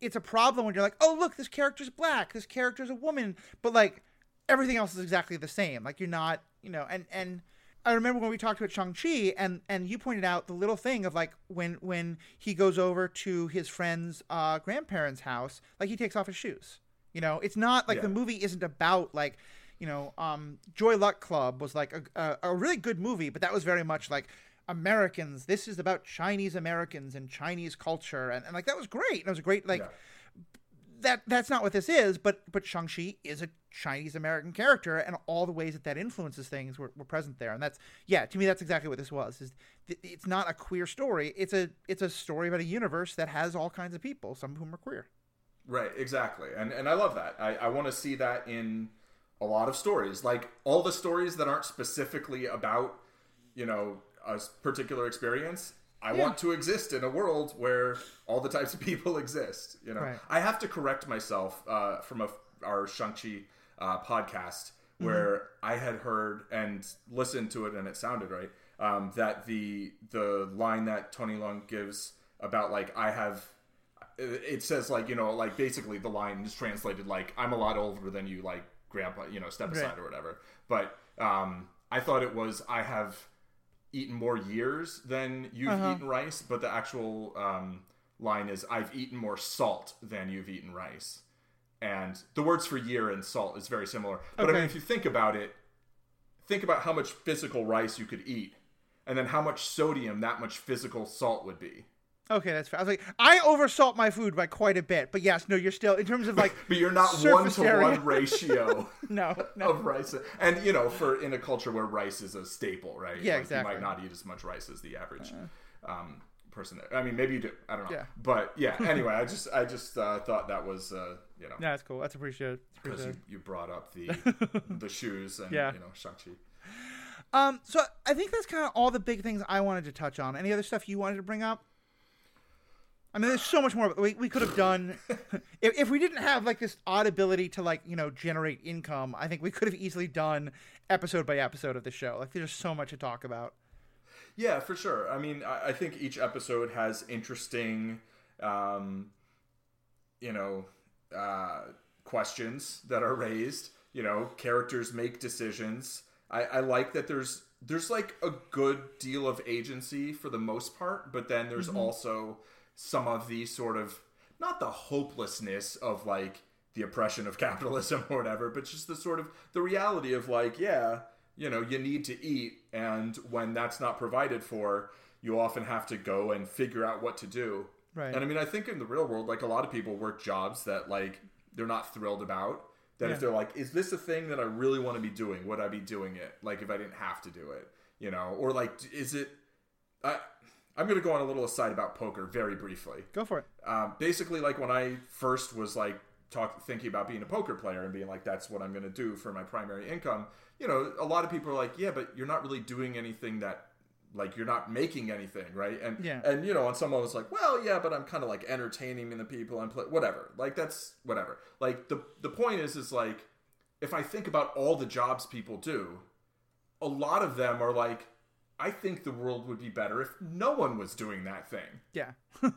it's a problem when you're like, oh look, this character's black, this character's a woman, but like everything else is exactly the same. Like you're not, you know, and and I remember when we talked about Shang Chi, and and you pointed out the little thing of like when when he goes over to his friend's uh, grandparents' house, like he takes off his shoes. You know, it's not like the movie isn't about like, you know, um, Joy Luck Club was like a, a a really good movie, but that was very much like Americans. This is about Chinese Americans and Chinese culture, and, and like that was great. And it was a great like Yeah. That that's not what this is, but but Shang-Chi is a Chinese American character, and all the ways that that influences things were, were present there, and that's yeah, to me that's exactly what this was. Is th- it's not a queer story; it's a it's a story about a universe that has all kinds of people, some of whom are queer. Right, exactly. And and I love that. I, I want to see that in a lot of stories. Like all the stories that aren't specifically about, you know, a particular experience. I want to exist in a world where all the types of people exist. You know, Right. I have to correct myself uh, from a, our Shang-Chi uh, podcast where I had heard and listened to it and it sounded right. Um, that the the line that Tony Leung gives about like I have it says like you know like basically the line is translated like i'm a lot older than you like grandpa you know step aside Right. or whatever but um i thought it was i have eaten more years than you've Uh-huh. eaten rice but the actual um line is i've eaten more salt than you've eaten rice. And the words for year and salt is very similar. But i mean if you think about it think about how much physical rice you could eat and then how much sodium that much physical salt would be Okay, that's fair. I was like, I oversalt my food by quite a bit, but yes, no, you're still in terms of like, But you're not one to one ratio no, no, of rice, and you know, for in a culture where rice is a staple, right? Yeah, like, exactly. You might not eat as much rice as the average um, person. I mean, maybe you do. I don't know. Yeah. But yeah. Anyway, I just I just uh, thought that was uh, you know Yeah, that's cool. That's appreciated. Because you, you brought up the the shoes and Yeah. you know Shang Chi. Um, so I think that's kind of all the big things I wanted to touch on. Any other stuff you wanted to bring up? I mean, there's so much more we, we could have done. if, if we didn't have like this odd ability to like you know generate income, I think we could have easily done episode by episode of the show. Like there's so much to talk about. Yeah, for sure. I mean, I, I think each episode has interesting, um, you know, uh, questions that are raised. You know, characters make decisions. I, I like that there's there's like a good deal of agency for the most part, but then there's also some of the sort of not the hopelessness of like the oppression of capitalism or whatever, but just the sort of the reality of like, yeah, you know, you need to eat, and when that's not provided for, you often have to go and figure out what to do. Right. And I mean, I think in the real world, like a lot of people work jobs that like they're not thrilled about. That Yeah. if they're like, is this a thing that I really want to be doing? Would I be doing it? Like if I didn't have to do it, you know? Or like, is it? I I'm gonna go on a little aside about poker very briefly. Go for it. Um, basically, like when I first was like talk thinking about being a poker player and being like, that's what I'm gonna do for my primary income. You know, a lot of people are like, yeah, but you're not really doing anything that like you're not making anything, right? And Yeah. and you know, and someone was like, well, yeah, but I'm kind of like entertaining the people and play whatever. Like that's whatever. Like the the point is, is like if I think about all the jobs people do, a lot of them are like, I think the world would be better if no one was doing that thing Yeah.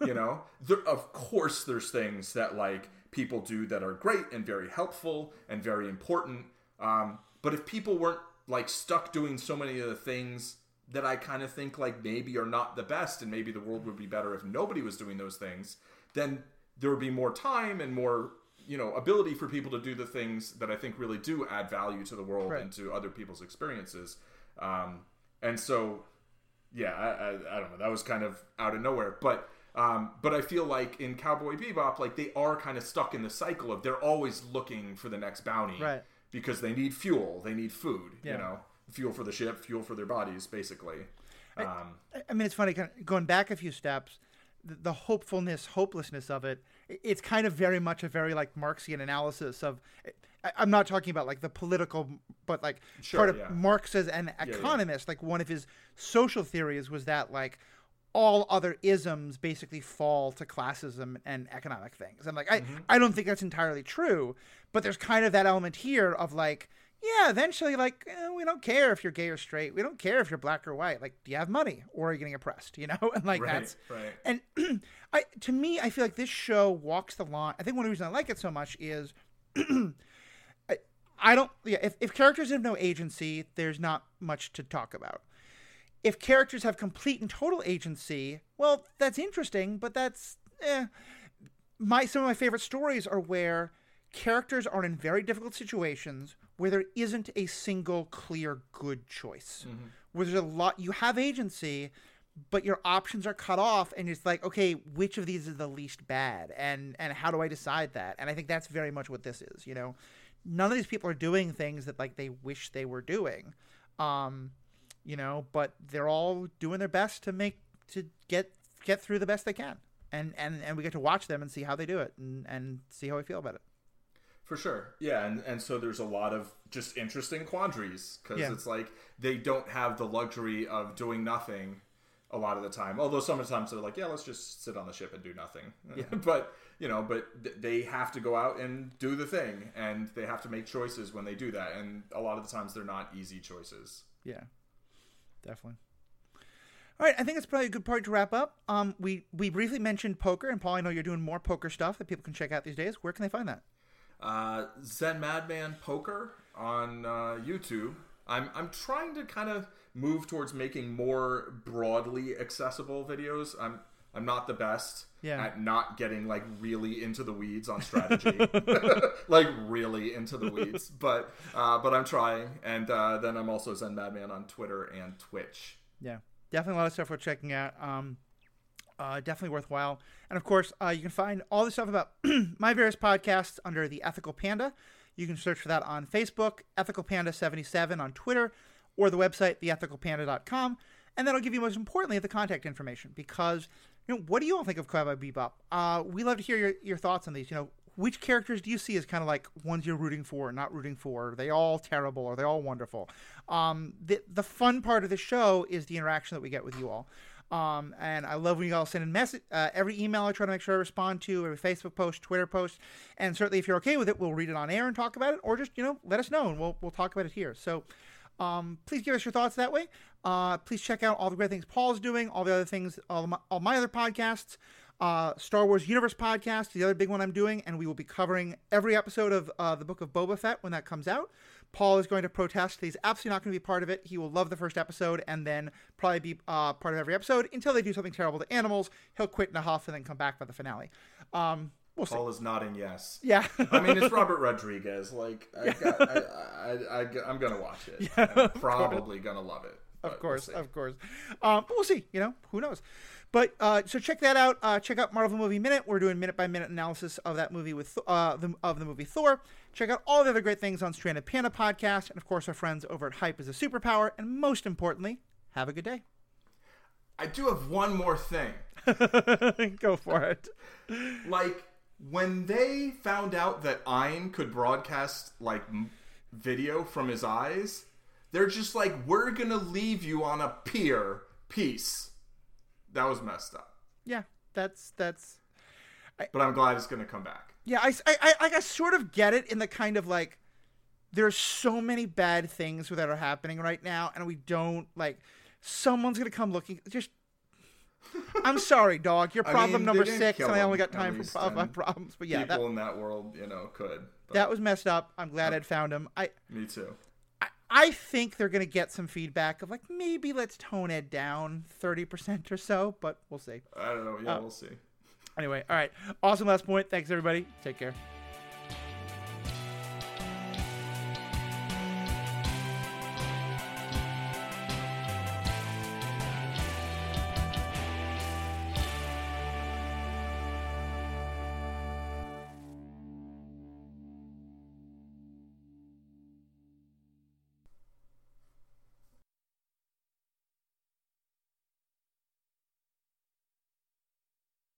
you know there, of course there's things that like people do that are great and very helpful and very important um, but if people weren't like stuck doing so many of the things that i kind of think like maybe are not the best and maybe the world would be better if nobody was doing those things then there would be more time and more you know ability for people to do the things that i think really do add value to the world Right. and to other people's experiences um, and so yeah, I, I, I don't know. That was kind of out of nowhere, but um, but I feel like in Cowboy Bebop, like they are kind of stuck in the cycle of they're always looking for the next bounty, Right. Because they need fuel, they need food, Yeah. you know, fuel for the ship, fuel for their bodies, basically. Um, I- I mean, it's funny. Kind of going back a few steps, the, the hopefulness, hopelessness of it. It's kind of very much a very like Marxian analysis of. I, I'm not talking about like the political, but like Sure, part of yeah. Marx as an economist. Like one of his social theories was that like all other isms basically fall to classism and economic things. And like I, I don't think that's entirely true, but there's kind of that element here of like, yeah, eventually like eh, we don't care if you're gay or straight. We don't care if you're black or white. Like, do you have money or are you getting oppressed? You know, and like right, that's right. and I to me, I feel like this show walks the line. I think one of the reasons I like it so much is I, don't yeah, if, if characters have no agency, there's not much to talk about. If characters have complete and total agency, well, that's interesting, but that's eh. My some of my favorite stories are where characters are in very difficult situations where there isn't a single clear good choice. Where there's a lot you have agency, but your options are cut off and it's like okay which of these is the least bad and and how do i decide that and i think that's very much what this is you know none of these people are doing things that like they wish they were doing um you know but they're all doing their best to make to get get through the best they can and and and we get to watch them and see how they do it and and see how we feel about it For sure. Yeah, and, and so there's a lot of just interesting quandaries because Yeah. it's like they don't have the luxury of doing nothing a lot of the time. Although sometimes they're like, yeah, let's just sit on the ship and do nothing. but, you know, but th- they have to go out and do the thing and they have to make choices when they do that. And a lot of the times they're not easy choices. Yeah, definitely. All right, I think it's probably a good part to wrap up. Um, we we briefly mentioned poker, and Paul, I know you're doing more poker stuff that people can check out these days. Where can they find that? uh, Zen Madman Poker on uh, YouTube. I'm I'm trying to kind of move towards making more broadly accessible videos. I'm I'm not the best Yeah. at not getting like really into the weeds on strategy, like really into the weeds. But uh, but I'm trying, and uh, then I'm also Zen Madman on Twitter and Twitch. Yeah, definitely a lot of stuff worth checking out. Um, uh, definitely worthwhile. And of course, uh, you can find all the stuff about my various podcasts under the Ethical Panda. You can search for that on Facebook, Ethical Panda 77 on Twitter, or the website, theethicalpanda.com. And that'll give you, most importantly, the contact information because, you know, what do you all think of Cowboy Bebop? Uh, we love to hear your, your thoughts on these. You know, which characters do you see as kind of like ones you're rooting for, not rooting for? Are they all terrible? Are they all wonderful? Um, the the fun part of the show is the interaction that we get with you all. Um, and I love when you all send in message. Uh, every email I try to make sure I respond to, every Facebook post, Twitter post, and certainly if you're okay with it, we'll read it on air and talk about it, or just you know let us know and we'll we'll talk about it here. So. Um, please give us your thoughts that way. Uh, please check out all the great things Paul's doing, all the other things, all my, all my other podcasts. Uh, Star Wars Universe podcast, the other big one I'm doing, and we will be covering every episode of uh, the Book of Boba Fett when that comes out. Paul is going to protest. He's absolutely not going to be part of it. He will love the first episode and then probably be uh, part of every episode until they do something terrible to animals. He'll quit in a huff and then come back for the finale. Um, we'll see. Paul is nodding yes. Yeah. I mean, it's Robert Rodriguez. Like, I got, I, I, I, am gonna watch it. Yeah, I'm probably gonna love it. of we'll course, of course. Um, but we'll see. You know, who knows? But uh, so check that out. Uh, check out Marvel Movie Minute. We're doing minute by minute analysis of that movie with uh, the, of the movie Thor. Check out all the other great things on Stranded Panda podcast, and of course our friends over at Hype is a Superpower. And most importantly, have a good day. I do have one more thing. Go for it. Like when they found out that Ein could broadcast like m- video from his eyes, they're just like, "We're gonna leave you on a pier. Peace." That was messed up. Yeah, that's that's. But I'm glad it's gonna come back. Yeah, I, I, I, I sort of get it in the kind of like, there's so many bad things that are happening right now, and we don't like. Someone's gonna come looking. Just, I'm sorry, dog. You're I problem mean, number six, and I only got time for pro- problems. But yeah, People that in that world, you know, could. That was messed up. I'm glad I'd found him. I, me too. I, I think they're gonna get some feedback of like maybe let's tone it down thirty percent or so, but we'll see. I don't know. Yeah, Oh. we'll see. Anyway, all right. Awesome last point. Thanks everybody. Take care.